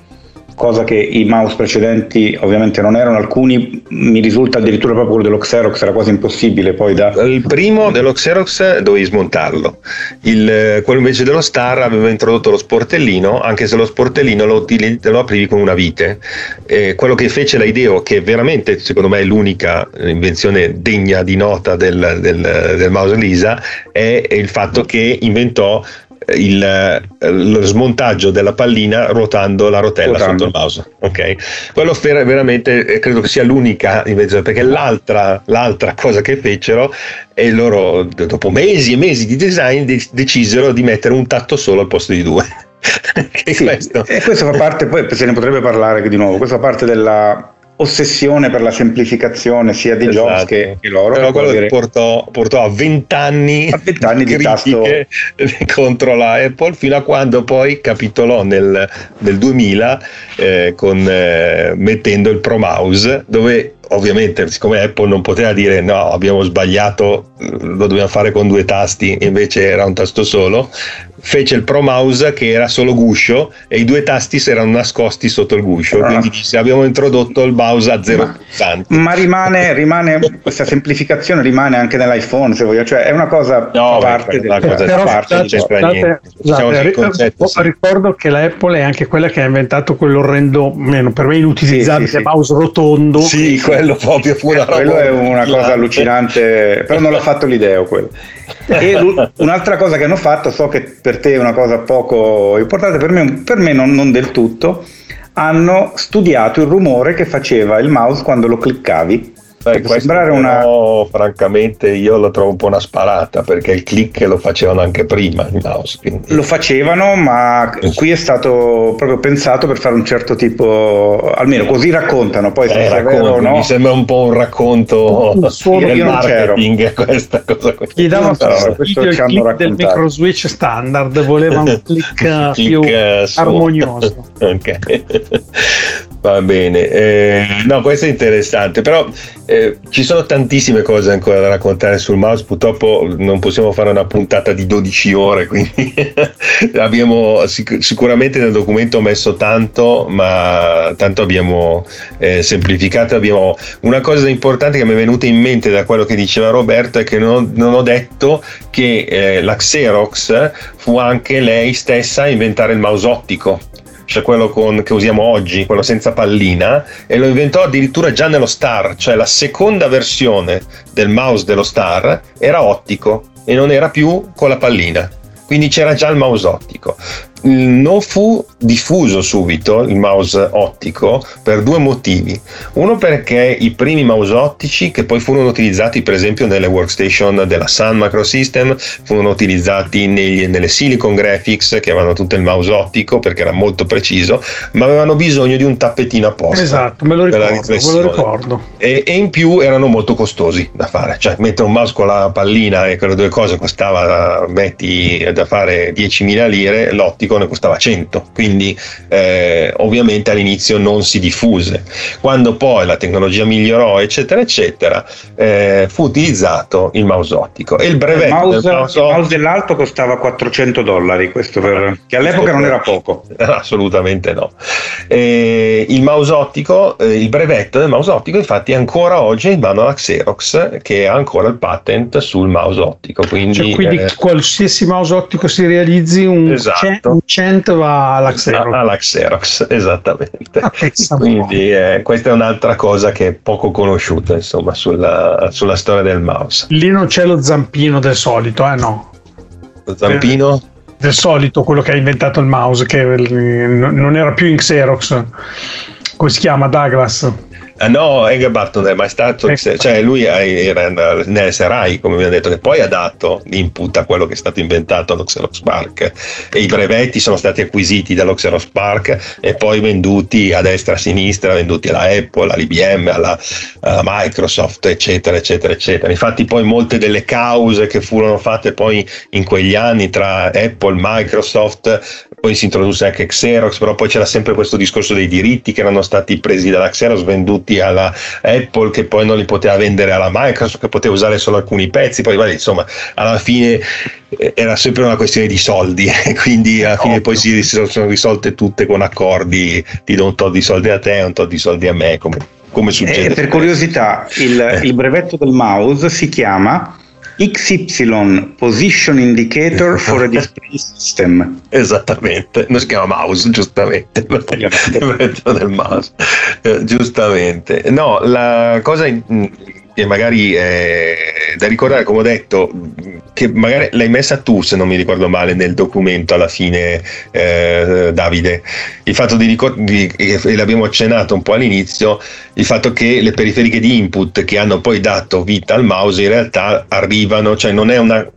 D: cosa che i mouse precedenti ovviamente non erano, alcuni mi risulta addirittura proprio quello dello Xerox era quasi impossibile poi da...
B: Il primo dello Xerox dovevi smontarlo, il, quello invece dello Star aveva introdotto lo sportellino, anche se lo sportellino lo, lo aprivi con una vite. Eh, quello che fece la Ideo, che veramente secondo me è l'unica invenzione degna di nota del, del, del mouse Lisa, è il fatto che inventò il, lo smontaggio della pallina ruotando la rotella ruotando. sotto il mouse. Okay? Quello veramente eh, credo che sia l'unica invenzione perché l'altra, l'altra cosa che fecero è loro dopo mesi e mesi di design decisero di mettere un tatto solo al posto di due. [laughs]
D: sì, questo. E questo fa parte, poi se ne potrebbe parlare di nuovo, questo fa parte della ossessione per la semplificazione sia di esatto. Jobs che, che loro.
B: Però quello dire... portò, portò, a vent'anni,
D: a vent'anni di tasto [laughs]
B: contro la Apple fino a quando poi capitolò nel, nel 2000 eh, con, eh, mettendo il Pro Mouse dove ovviamente siccome Apple non poteva dire no abbiamo sbagliato lo dobbiamo fare con due tasti invece era un tasto solo fece il Pro Mouse che era solo guscio e i due tasti si erano nascosti sotto il guscio. Ah. quindi disse abbiamo introdotto il mouse a zero
D: ma, pulsanti. ma rimane, rimane, questa semplificazione rimane anche nell'iPhone se voglio cioè è una cosa
B: no, parte
C: del, cosa però, parte scusate, scusate, diciamo concetto, sì. ricordo che la Apple è anche quella che ha inventato quell'orrendo per me inutilizzabile sì, sì, mouse rotondo.
B: Sì quello proprio fu una
D: eh, quello è una cosa allucinante però non l'ha fatto l'idea quello e un'altra cosa che hanno fatto, so che per te è una cosa poco importante, per me, per me non, non del tutto, hanno studiato il rumore che faceva il mouse quando lo cliccavi
B: Beh, sembrare una... francamente io lo trovo un po' una sparata perché il click lo facevano anche prima il mouse. Quindi...
D: Lo facevano, ma qui è stato proprio pensato per fare un certo tipo, almeno così raccontano. Poi
B: eh, racconto, no. Mi sembra un po' un racconto del marketing [laughs] questa cosa qui.
C: Gli dava no, questo il click del micro switch standard, voleva un [laughs] click, click più su. armonioso. [laughs]
B: ok. Va bene, eh, no, questo è interessante, però eh, ci sono tantissime cose ancora da raccontare sul mouse, purtroppo non possiamo fare una puntata di 12 ore, [laughs] quindi abbiamo sic- sicuramente nel documento messo tanto, ma tanto abbiamo eh, semplificato. Abbiamo una cosa importante che mi è venuta in mente da quello che diceva Roberto è che non, non ho detto che eh, la Xerox fu anche lei stessa a inventare il mouse ottico cioè quello con, che usiamo oggi, quello senza pallina, e lo inventò addirittura già nello Star, cioè la seconda versione del mouse dello Star era ottico e non era più con la pallina. Quindi c'era già il mouse ottico non fu diffuso subito il mouse ottico per due motivi. Uno perché i primi mouse ottici, che poi furono utilizzati per esempio nelle workstation della Sun Microsystem, furono utilizzati negli, nelle Silicon Graphics che avevano tutto il mouse ottico perché era molto preciso, ma avevano bisogno di un tappetino apposta.
C: Esatto, me lo ricordo. Me lo ricordo.
B: E, e, in più erano molto costosi da fare, cioè mettere un mouse con la pallina e quelle due cose costava, metti da fare 10.000 lire, l'ottico classico ne costava 100, quindi eh, ovviamente all'inizio non si diffuse. Quando poi la tecnologia migliorò, eccetera, eccetera, eh, fu utilizzato il mouse ottico e il brevetto
D: il mouse,
B: del mouse,
D: il mouse dell'alto costava 400 dollari, questo per, che all'epoca non era poco. [laughs]
B: Assolutamente no. Eh, il mouse ottico, eh, il brevetto del mouse ottico, infatti, ancora oggi è in mano alla Xerox, che ha ancora il patent sul mouse ottico. Quindi,
C: cioè, quindi
B: eh,
C: qualsiasi mouse ottico si realizzi, un,
B: Esatto.
C: Cent, va alla Xerox.
B: alla Xerox, esattamente.
C: Ah.
B: Quindi eh, questa è un'altra cosa che è poco conosciuta, insomma, sulla, sulla storia del mouse.
C: Lì non c'è lo zampino del solito, eh no.
B: Lo zampino?
C: Del solito, quello che ha inventato il mouse, che eh, non era più in Xerox. Come si chiama? Douglas.
B: Ah, no, Engelbart non è mai stato,
C: Ecco.
B: cioè lui era nell'SRI, come abbiamo detto, che poi ha dato l'input a quello che è stato inventato allo Xerox Park e i brevetti sono stati acquisiti dallo Xerox Park e poi venduti a destra e a sinistra, venduti alla Apple, all'IBM, alla, alla Microsoft, eccetera, eccetera, eccetera. Infatti poi molte delle cause che furono fatte poi in quegli anni tra Apple, Microsoft, poi si introdusse anche Xerox, però poi c'era sempre questo discorso dei diritti che erano stati presi dalla Xerox, venduti alla Apple, che poi non li poteva vendere alla Microsoft, che poteva usare solo alcuni pezzi, poi vabbè, insomma, alla fine eh, era sempre una questione di soldi, [laughs] e quindi alla fine poi si sono risolte tutte con accordi, ti do un tot di soldi a te, un tot di soldi a me, come, come
D: E
B: succede.
D: Eh, per curiosità, il,
B: Eh.
D: il brevetto del mouse si chiama XY Position Indicator for a Display System.
B: Esattamente, non si chiama mouse, giustamente, [laughs] del mouse, Eh, giustamente. No, la cosa che magari è da ricordare, come ho detto, che magari l'hai messa tu, se non mi ricordo male, nel documento alla fine, eh, Davide, il fatto di ricordare, e l'abbiamo accennato un po' all'inizio, il fatto che le periferiche di input che hanno poi dato vita al mouse in realtà arrivano, cioè non è una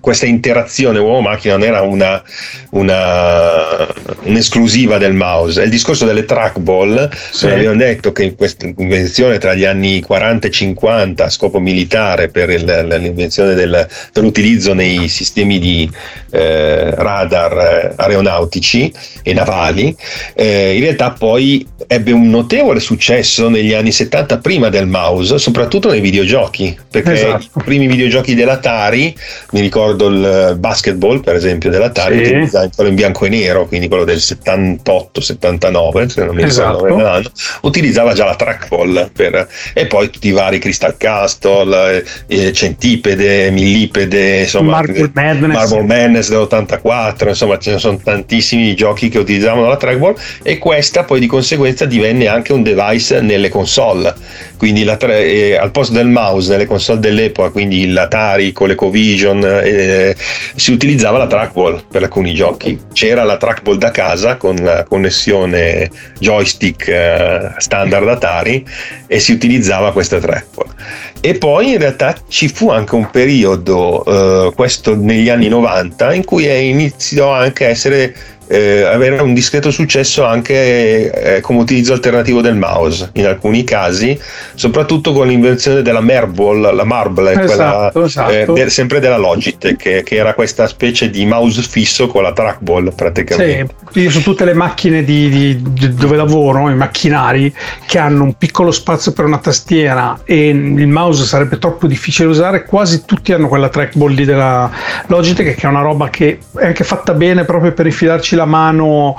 B: questa interazione uomo-macchina non era una, una- un'esclusiva del mouse. Il discorso delle trackball.
C: Sì.
B: Abbiamo detto che in questa invenzione tra gli anni 40 e 50 a scopo militare per il- l'invenzione del- dell'utilizzo nei sistemi di eh, radar eh, aeronautici e navali, eh, in realtà poi ebbe un notevole successo negli anni 70 prima del mouse, soprattutto nei videogiochi, perché
C: Esatto.
B: i primi videogiochi dell'Atari, mi ricordo il basketball per esempio dell'Atari,
C: Sì.
B: quello in bianco e nero, quindi quello del 78-79, se non mi
C: Esatto.
B: ricordo bene l'anno, utilizzava già la trackball per- e poi tutti i vari Crystal Castle, eh, Centipede, Millipede, insomma,
C: Marble Madness.
B: Marble Madness dell'84, insomma ce ne sono tantissimi giochi che utilizzavano la trackball e questa poi di conseguenza divenne anche un device nelle console, quindi la eh, al posto del mouse nelle console dell'epoca, quindi l'Atari, ColecoVision, eh, si utilizzava la trackball per alcuni giochi, c'era la trackball da casa con la connessione joystick eh, standard Atari e si utilizzava questa trackball. E poi in realtà ci fu anche un periodo, eh, questo negli anni 90, in cui iniziò anche a essere eh, avere un discreto successo anche eh, come utilizzo alternativo del mouse in alcuni casi, soprattutto con l'invenzione della Marble, la Marble,
C: Esatto,
B: quella,
C: esatto.
B: eh, de- sempre della Logitech, che, che era questa specie di mouse fisso con la trackball praticamente.
C: Sì, io su tutte le macchine di, di- di- dove lavoro, i macchinari che hanno un piccolo spazio per una tastiera e il mouse sarebbe troppo difficile da usare, quasi tutti hanno quella trackball lì della Logitech che è una roba che è anche fatta bene proprio per infilarci la mano.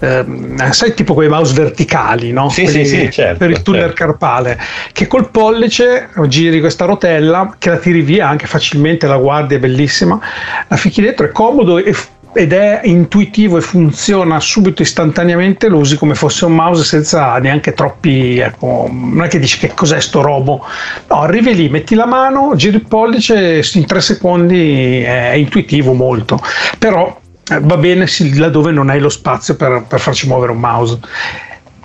C: ehm, sai tipo quei mouse verticali no?
B: Sì,
C: Quelli
B: sì, sì, certo,
C: per il tunnel
B: certo.
C: carpale che col pollice giri questa rotella che la tiri via anche facilmente la guardi è bellissima la ficchi dentro è comodo e ed è intuitivo e funziona subito istantaneamente lo usi come fosse un mouse senza neanche troppi ecco, non è che dici che cos'è sto robo no arrivi lì metti la mano giri il pollice in tre secondi è intuitivo molto però eh, va bene laddove non hai lo spazio per, per farci muovere un mouse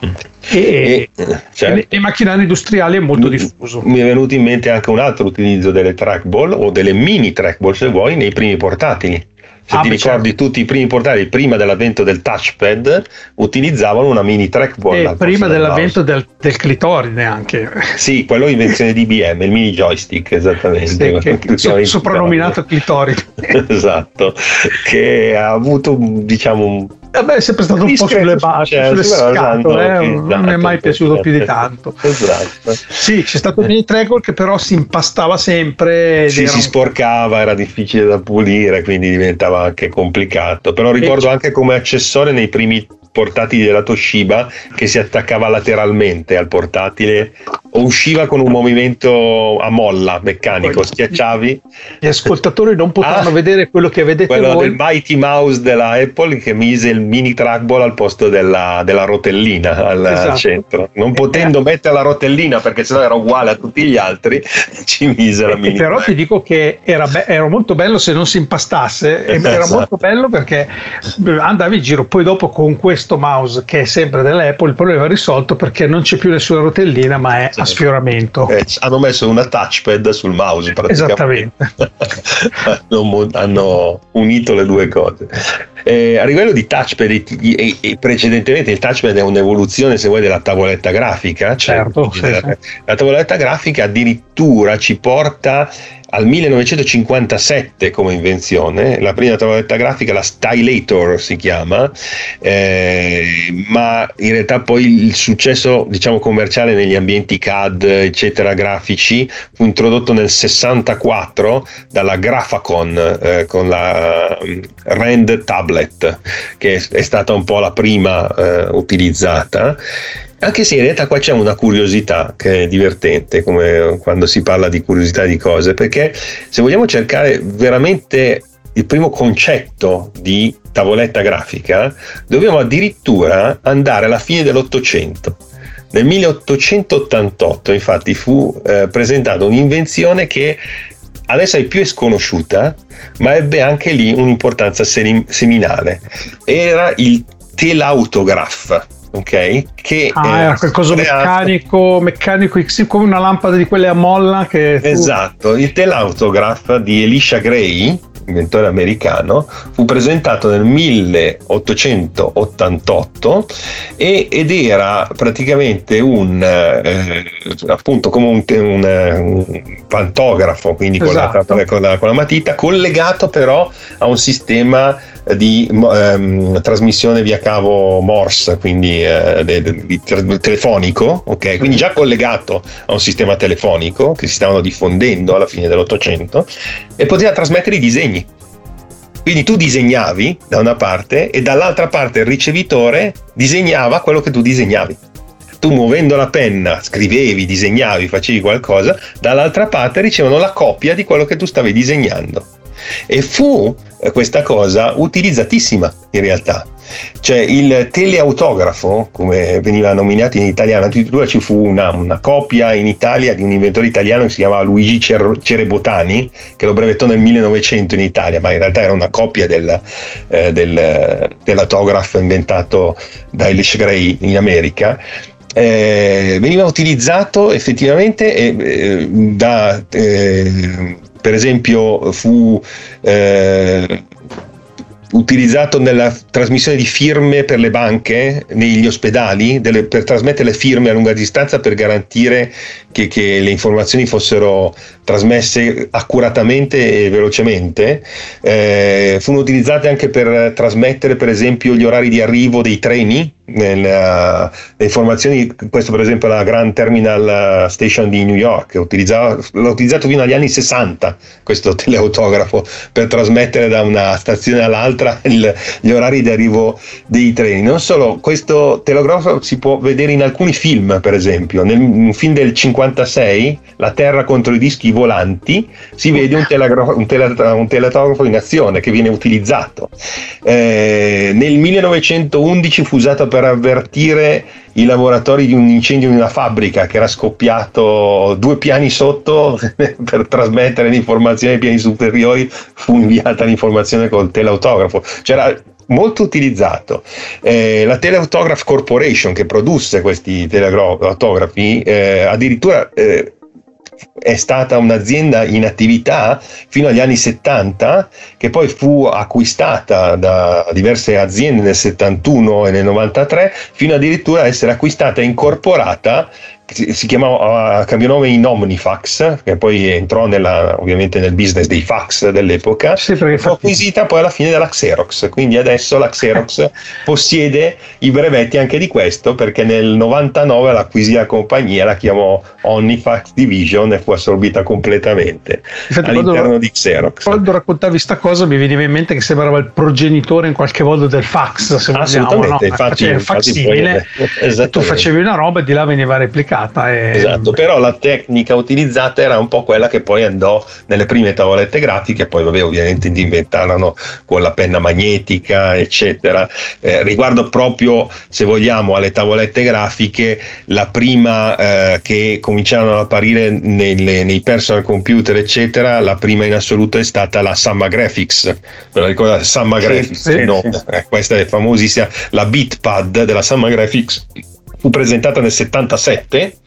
C: e,
B: E, eh, certo.
C: e macchinari industriali è molto diffuso
B: Mi è venuto in mente anche un altro utilizzo delle trackball o delle mini trackball se vuoi nei primi portatili. Se ah, ti ricordi certo. tutti i primi portali prima dell'avvento del touchpad utilizzavano una mini trackball
C: e prima dell'avvento del, del, clitoride anche.
B: Sì quello è invenzione di IBM il mini joystick esattamente. Sì,
C: che, [laughs] che soprannominato [laughs] clitoride.
B: Esatto che ha avuto diciamo un
C: Vabbè, è sempre stato un po' sulle basi, sulle scatole, eh? non mi è esatto, mai piaciuto più di tanto. Esatto. Sì, c'è stato il mini Tracol che però si impastava sempre.
B: Sì, si sporcava, era difficile da pulire, quindi diventava anche complicato. Però ricordo anche come accessorio nei primi portatili della Toshiba che si attaccava lateralmente al portatile o usciva con un movimento a molla meccanico, schiacciavi.
C: Gli ascoltatori non potranno ah, vedere quello che vedete
B: quello
C: voi.
B: del Mighty Mouse della Apple che mise il mini trackball al posto della, della rotellina al esatto. centro. Non potendo eh. mettere la rotellina perché sennò era uguale a tutti gli altri, [laughs] ci mise la mini.
C: Però ti dico che era, be- era, molto bello se non si impastasse, esatto. era molto bello perché andavi in giro poi dopo con questo questo mouse che è sempre dell'Apple il problema è risolto perché non c'è più nessuna rotellina ma è a sfioramento.
B: Eh, hanno messo una touchpad sul mouse
C: esattamente. [laughs]
B: Hanno, hanno, unito le due cose eh, a livello di touchpad e, e, precedentemente il touchpad è un'evoluzione se vuoi della tavoletta grafica
C: cioè, certo,
B: sì, la, la tavoletta grafica addirittura ci porta al 1957 come invenzione, la prima tavoletta grafica, la Stylator si chiama, eh, ma in realtà poi il successo diciamo commerciale negli ambienti CAD eccetera grafici fu introdotto nel 64 dalla Graphacon eh, con la um, Rand Tablet che è, è, stata un po' la prima eh, utilizzata anche se in realtà qua c'è una curiosità che è divertente, come quando si parla di curiosità di cose, perché se vogliamo cercare veramente il primo concetto di tavoletta grafica, dobbiamo addirittura andare alla fine dell'Ottocento. Nel 1888 infatti fu eh, presentata un'invenzione che adesso è più sconosciuta, ma ebbe anche lì un'importanza seminale. Era il telautograph ok?
C: Che ah, era qualcosa meccanico, meccanico, come una lampada di quelle a molla che...
B: Fu... Esatto, il Telautograph di Elisha Gray, inventore americano, fu presentato nel 1888 e, ed era praticamente un eh, appunto come un, un, un pantografo, quindi esatto. con, la, con, la, con la matita, collegato però a un sistema di ehm, trasmissione via cavo Morse, quindi eh, de, de, di, telefonico, ok? Quindi già collegato a un sistema telefonico che si stavano diffondendo alla fine dell'Ottocento e poteva trasmettere i disegni. Quindi tu disegnavi da una parte e dall'altra parte il ricevitore disegnava quello che tu disegnavi. Tu muovendo la penna scrivevi, disegnavi, facevi qualcosa, dall'altra parte ricevevano la copia di quello che tu stavi disegnando. E fu eh, questa cosa utilizzatissima in realtà. Cioè il teleautografo, come veniva nominato in italiano, addirittura ci fu una, una, copia in Italia di un inventore italiano che si chiamava Luigi Cer- Cerebotani, che lo brevettò nel 1900 in Italia, ma in realtà era una copia del, eh, del, dell'autografo inventato da Elish Gray in America. Eh, veniva utilizzato effettivamente eh, da eh, per esempio fu eh, utilizzato nella trasmissione di firme per le banche negli ospedali, delle, per trasmettere le firme a lunga distanza per garantire che, che, le informazioni fossero trasmesse accuratamente e velocemente. Eh, furono utilizzate anche per trasmettere per esempio gli orari di arrivo dei treni nella, le informazioni, questo per esempio la Grand Terminal Station di New York, l'ho utilizzato fino agli anni 60 questo [laughs] teleautografo per trasmettere da una stazione all'altra il, gli orari di arrivo dei treni. Non solo, questo telegrafo si può vedere in alcuni film, per esempio, nel un film del 56, La Terra contro i dischi volanti, si vede un, telegrafo, un, tele, un telegrafo in azione che viene utilizzato. Eh, nel 1911 fu usato per avvertire i lavoratori di un incendio in una fabbrica che era scoppiato due piani sotto [laughs] per trasmettere l'informazione ai piani superiori fu inviata l'informazione col teleautografo c'era molto utilizzato. Eh, la Teleautograph Corporation che produsse questi teleautografi eh, addirittura eh, è stata un'azienda in attività fino agli anni 70, che poi fu acquistata da diverse aziende nel 71 e nel 93, fino addirittura a essere acquistata e incorporata si chiamava, cambiò nome in Omnifax, che poi entrò nella, ovviamente nel business dei fax dell'epoca, sì, fu acquisita poi alla fine dalla Xerox, quindi adesso la Xerox [laughs] possiede i brevetti anche di questo, perché nel 99 l'acquisì la compagnia, la chiamò Omnifax Division e fu assorbita completamente Infatti, all'interno quando, di Xerox.
C: Quando raccontavi questa cosa mi veniva in mente che sembrava il progenitore in qualche modo del fax, se
B: vogliamo, no? infatti,
C: il fax simile, tu facevi una roba e di là veniva replicata complicata.
B: E... Esatto, però la tecnica utilizzata era un po' quella che poi andò nelle prime tavolette grafiche, poi vabbè ovviamente inventarono con la penna magnetica, eccetera. Eh, riguardo proprio, se vogliamo, alle tavolette grafiche, la prima eh, che cominciarono ad apparire nelle, nei personal computer, eccetera, la prima in assoluto è stata la Samma Graphics. Ve la ricordate? Samma sì, Graphics, sì, no? sì. Eh, questa è famosissima, la Bitpad della Samma Graphics fu presentata nel 77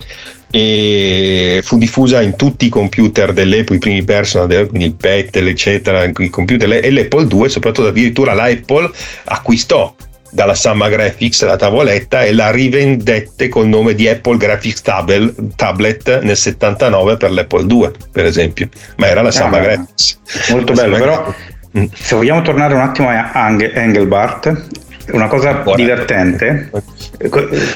B: e fu diffusa in tutti i computer dell'epoca, i primi personal, quindi il Pettel, eccetera, i computer e l'Apple 2, soprattutto addirittura l'Apple acquistò dalla Samma Graphics la tavoletta e la rivendette col nome di Apple Graphics Table, Tablet nel 79 per l'Apple 2, per esempio, ma era la Samma ah, Graphics.
D: Molto bello, però mm. se vogliamo tornare un attimo a Engelbart, una cosa Buona. divertente,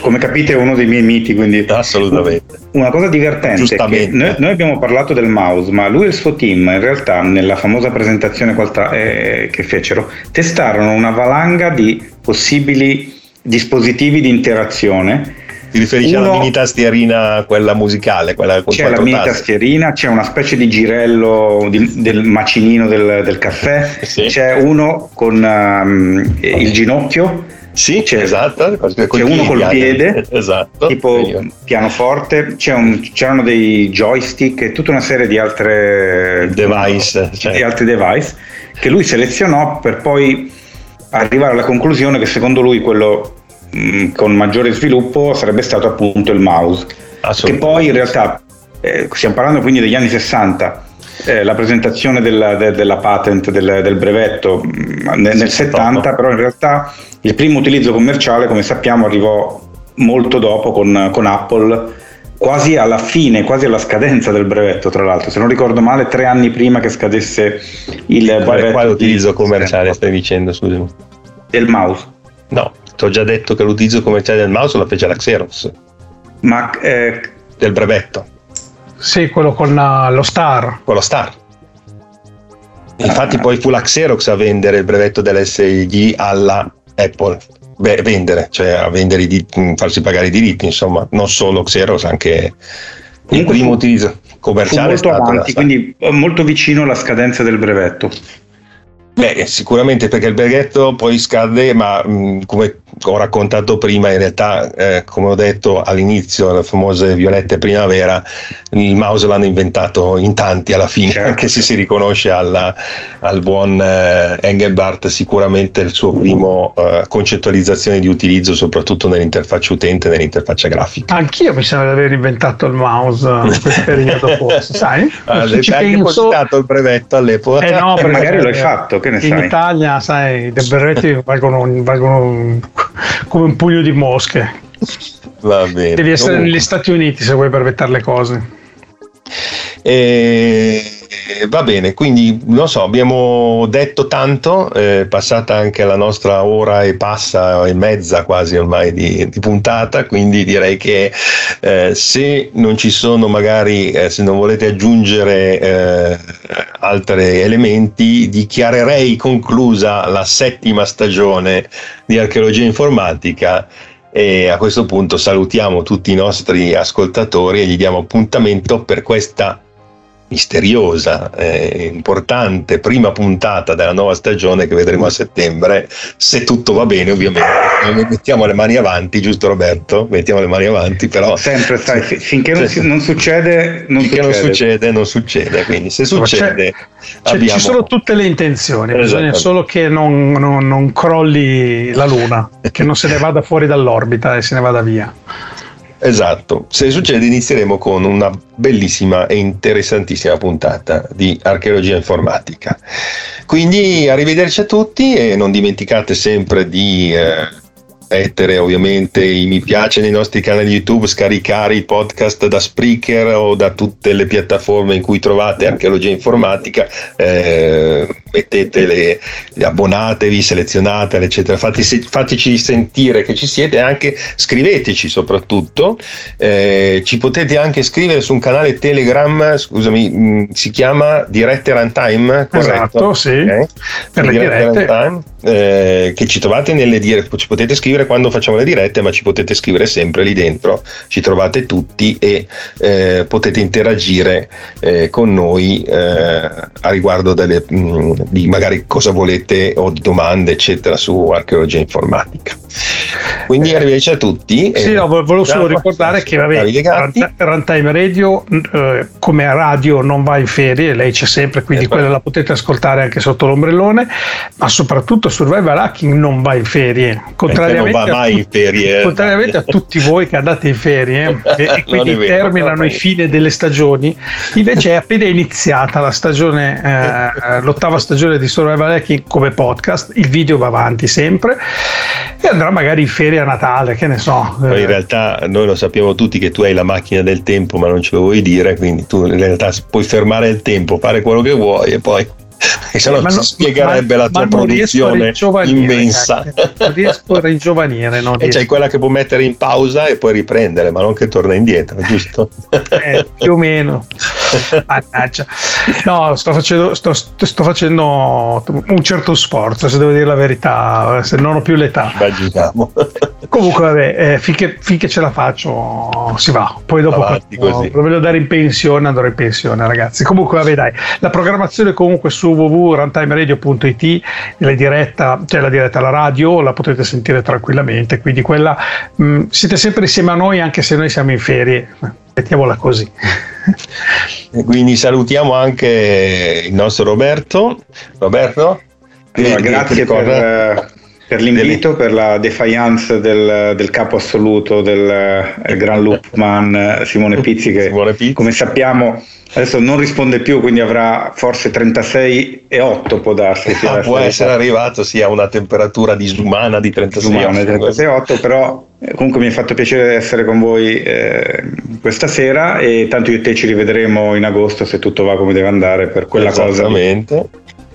D: come capite è uno dei miei miti, quindi
B: assolutamente.
D: Una cosa divertente è che noi, noi, abbiamo parlato del mouse, ma lui e il suo team in realtà nella famosa presentazione eh, che fecero testarono una valanga di possibili dispositivi di interazione
B: ti riferisci Uno, alla mini tastierina, quella musicale? Quella
D: con c'è la mini tasti. tastierina, c'è una specie di girello di, del macinino del, del caffè, sì. c'è uno con um, il ginocchio.
B: Sì, c'è, esatto,
D: c'è uno col piede, [laughs] esatto, tipo pianoforte, un, c'erano dei joystick e tutta una serie di altre
B: device,
D: cioè. di altri device che lui selezionò per poi arrivare alla conclusione che secondo lui quello con maggiore sviluppo sarebbe stato appunto il mouse. Che poi in realtà, eh, stiamo parlando quindi degli anni 60, eh, la presentazione della, de, della patent del, del brevetto mm, nel, nel 70, però in realtà il primo utilizzo commerciale, come sappiamo, arrivò molto dopo con, con Apple quasi alla fine, quasi alla scadenza del brevetto, tra l'altro, se non ricordo male, tre anni prima che scadesse il
B: quale, brevetto. Quale utilizzo commerciale stai dicendo, scusami?
D: Del mouse.
B: No, ti ho già detto che l'utilizzo commerciale del mouse lo fece la Xerox.
D: Ma eh...
B: del brevetto.
C: Sì, quello con uh, lo Star.
B: Con lo Star. Infatti ah. poi fu la Xerox a vendere il brevetto dell'SIG alla Apple. Beh, vendere, cioè a vendere i diritti, mm, farsi pagare i diritti, insomma, non solo Xerox, anche il primo utilizzo commerciale.
D: Fu molto avanti, quindi molto vicino alla scadenza del brevetto.
B: Beh, sicuramente perché il brevetto poi scade, ma mh, come ho raccontato prima, in realtà, eh, come ho detto all'inizio, le famose violette primavera, il mouse l'hanno inventato in tanti alla fine, certo. anche se si riconosce alla, al buon eh, Engelbart sicuramente il suo primo eh, concettualizzazione di utilizzo, soprattutto nell'interfaccia utente e nell'interfaccia grafica.
C: Anch'io mi sembra di aver inventato il mouse [laughs] quel periodo forse, sai?
B: Ah, hai penso... anche il brevetto all'epoca.
D: Eh no, magari l'hai fatto, che ne
C: in
D: sai?
C: In Italia, sai, i brevetti [laughs] valgono, valgono come un pugno di mosche.
B: Va bene.
C: Devi essere oh. negli Stati Uniti se vuoi brevettare le cose.
B: E va bene, quindi non so, abbiamo detto tanto, è passata anche la nostra ora e passa e mezza quasi ormai di, di puntata, quindi direi che eh, se non ci sono magari, eh, se non volete aggiungere eh, altri elementi, dichiarerei conclusa la settima stagione di archeologia informatica e a questo punto salutiamo tutti i nostri ascoltatori e gli diamo appuntamento per questa misteriosa, eh, importante prima puntata della nuova stagione che vedremo a settembre, se tutto va bene ovviamente. Mettiamo le mani avanti, giusto Roberto? Mettiamo le mani avanti, però...
D: Sempre, sai, finché non, si, non succede,
B: non finché succede. non succede, non succede, quindi se succede...
C: C'è, abbiamo... Ci sono tutte le intenzioni, bisogna solo che non, non, non crolli la Luna, che non se ne vada fuori dall'orbita e se ne vada via.
B: Esatto, se succede inizieremo con una bellissima e interessantissima puntata di archeologia informatica. Quindi arrivederci a tutti e non dimenticate sempre di eh, mettere ovviamente i mi piace nei nostri canali YouTube, scaricare i podcast da Spreaker o da tutte le piattaforme in cui trovate archeologia informatica, eh, mettete le, abbonatevi, selezionatele, eccetera, Fatti, fateci sentire che ci siete e anche scriveteci soprattutto. Eh, ci potete anche scrivere su un canale Telegram, scusami, mh, mm, si chiama Dirette Runtime, corretto?
C: Esatto, sì. Okay. Per le dirette.
B: Runtime, eh, che ci trovate nelle dirette, ci potete scrivere scrivere quando facciamo le dirette, ma ci potete scrivere sempre lì dentro, ci trovate tutti e eh, potete interagire eh, con noi eh, a riguardo delle, mh, mm, di magari cosa volete o domande, eccetera, su archeologia informatica. Quindi arrivederci a tutti.
C: Sì, no, volevo solo ricordare che vabbè, Runtime Radio eh, come radio non va in ferie, lei c'è sempre, quindi esatto. quella la potete ascoltare anche sotto l'ombrellone, ma soprattutto Survival Hacking non va in ferie, contrariamente
B: non va mai in ferie.
C: Contrariamente a tutti voi che andate in ferie [laughs] e, e quindi vero, terminano i fine delle stagioni, invece è appena iniziata la stagione, eh, l'ottava stagione di Survival Hacking come podcast, il video va avanti sempre e andrà magari in ferie a Natale, che ne so.
B: in realtà noi lo sappiamo tutti che tu hai la macchina del tempo, ma non ce lo vuoi dire, quindi tu in realtà puoi fermare il tempo, fare quello che vuoi e poi e se no si spiegherebbe ma, la tua produzione immensa.
C: Non riesco a ringiovanire. Non
B: e c'è quella che può mettere in pausa e poi riprendere, ma non che torna indietro, [laughs] giusto?
C: Eh, più o meno. Mannaggia. No, sto facendo, sto, sto facendo, un certo sforzo, se devo dire la verità, se non ho più l'età.
B: Immaginiamo.
C: Comunque, vabbè, eh, finché, finché, ce la faccio si va. Poi dopo Avanti, quando, voglio andare in pensione, andrò in pensione, ragazzi. Comunque, vabbè, dai, la programmazione comunque su www.runtimeradio.it la diretta, cioè la diretta alla radio, la potete sentire tranquillamente, quindi quella mh, mm, siete sempre insieme a noi anche se noi siamo in ferie, mettiamola così. [laughs]
B: E quindi salutiamo anche il nostro Roberto. Roberto?
D: Allora, grazie per, per, l'invito, per la defiance del, del capo assoluto del eh, Gran Loopman Simone [laughs] Pizzi che Simone Pizzi. come sappiamo Adesso non risponde più, quindi avrà forse 36 e 8 può darsi.
B: Ah, può essere arrivato sì, a una temperatura disumana di 36 disumana,
D: 36 8, però eh, comunque mi ha fatto piacere essere con voi eh, questa sera e tanto io e te ci rivedremo in agosto se tutto va come deve andare per quella
B: cosa.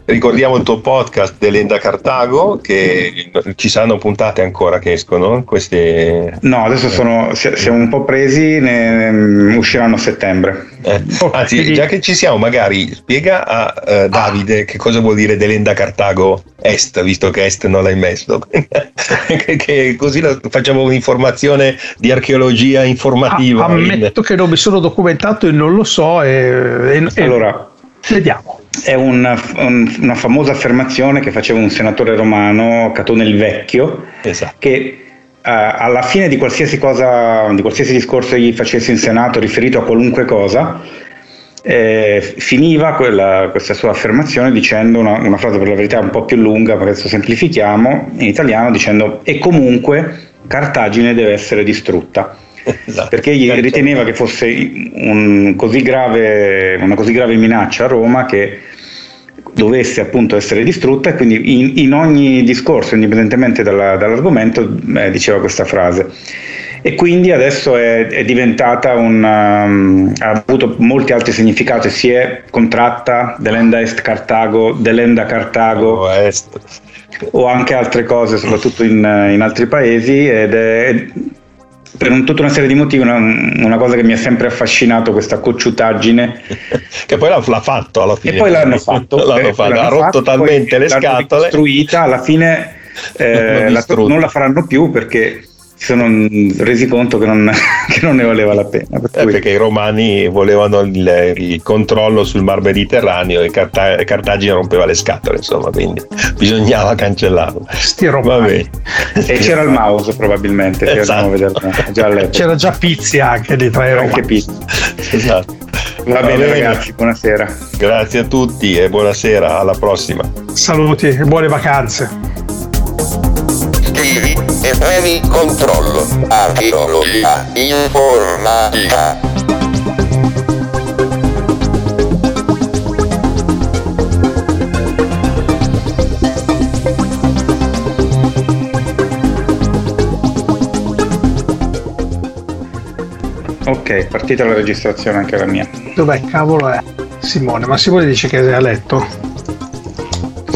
B: Ricordiamo il tuo podcast dell'Enda Cartago, che ci saranno puntate ancora che escono queste...
D: No, adesso sono, siamo un po' presi, ne, usciranno a settembre.
B: Eh, anzi, già che ci siamo, magari spiega a uh, Davide che cosa vuol dire dell'Enda Cartago Est, visto che Est non l'hai messo. [laughs] che, che così facciamo un'informazione di archeologia informativa.
C: Ah, ammetto in... che non mi sono documentato e non lo so. E, e, allora, vediamo
D: è una, un, una famosa affermazione che faceva un senatore romano, Catone il Vecchio, esatto. che uh, alla fine di qualsiasi cosa, di qualsiasi discorso gli facesse in Senato riferito a qualunque cosa, eh, finiva quella, questa sua affermazione dicendo una, una, frase per la verità un po' più lunga, ma adesso semplifichiamo, in italiano dicendo e comunque Cartagine deve essere distrutta esatto. perché certo. riteneva che fosse un così grave, una così grave minaccia a Roma che dovesse appunto essere distrutta e quindi in, in ogni discorso, indipendentemente dalla, dall'argomento, eh, diceva questa frase. E quindi adesso è, è diventata un, um, ha avuto molti altri significati, si è contratta dell'enda est Cartago, dell'enda Cartago, oh, o anche altre cose, soprattutto in, in altri paesi, ed è, per un, tutta una serie di motivi, una, una, cosa che mi ha sempre affascinato, questa cocciutaggine. [laughs]
B: che poi l'ha, l'ha, fatto alla fine.
D: E poi l'hanno fatto. [laughs]
B: l'hanno fatto. L'hanno ha rotto fatto, talmente le scatole.
D: Costruita, alla fine [laughs] eh, la, non la faranno più perché sono resi conto che non, [laughs] che non ne valeva la pena.
B: Per eh, perché i romani volevano il, il, controllo sul mar Mediterraneo e Carta- Cartagine rompeva le scatole, insomma, quindi bisognava cancellarlo.
C: Sti romani.
D: E c'era il mouse probabilmente, esatto.
C: già [laughs] c'era già Pizzi anche di tra i romani. Anche Pizzi.
D: Esatto. Va, Va bene, bene ragazzi, buonasera.
B: Grazie a tutti e buonasera, alla prossima.
C: Saluti e buone vacanze.
A: Sistemi controllo, archeologia, informatica.
D: Ok, partita la registrazione anche la mia.
C: Dov'è cavolo è? Simone, ma Simone dice che è a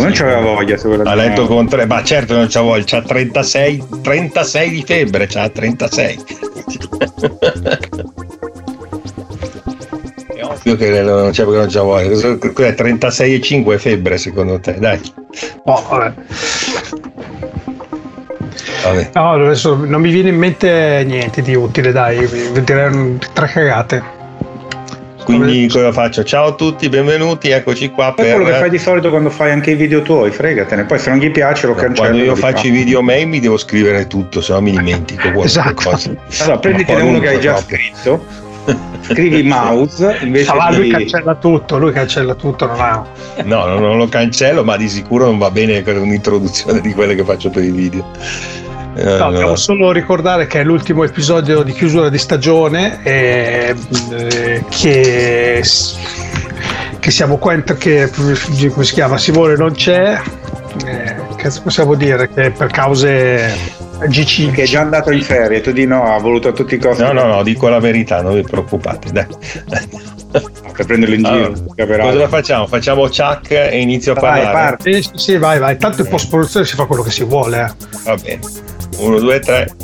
C: letto.
D: Non c'aveva voglia se
B: A letto con tre, ma certo non c'ha voglia, c'ha 36, 36 di febbre, c'ha 36. [laughs] è ovvio che non c'è perché non c'ha voglia. Cos'è 36,5 febbre secondo te? Dai.
C: Oh, vabbè. Vabbè. No, adesso non mi viene in mente niente di utile, dai, direi tre cagate.
B: Quindi cosa faccio? Ciao a tutti, benvenuti, eccoci qua.
D: È quello che fai di solito quando fai anche i video tuoi, fregatene. Poi se non gli piace lo cancello.
B: Quando io faccio i video mail mi devo scrivere tutto, se no mi dimentico
D: esatto. cosa. Allora prenditene uno che hai già troppo. scritto. [laughs] Scrivi mouse invece
C: ah, di... lui cancella tutto, lui cancella tutto, non ha...
B: No, no, non lo cancello, ma di sicuro non va bene con un'introduzione di quelle che faccio per i video.
C: Eh, no, devo solo ricordare che è l'ultimo episodio di chiusura di stagione e eh, che, che siamo qua che come si chiama Simone non c'è. Eh, che possiamo dire? Che per cause
D: GC che è già andato in ferie tu di no ha voluto a tutti i costi.
B: No no no dico la verità non vi preoccupate dai [laughs]
D: per prenderlo in giro
B: allora, cosa facciamo? facciamo Chuck e inizio a vai, parlare?
C: sì, sì, sì, vai vai. Tanto in post produzione si fa quello che si vuole eh.
B: va bene. 1, 2, 3.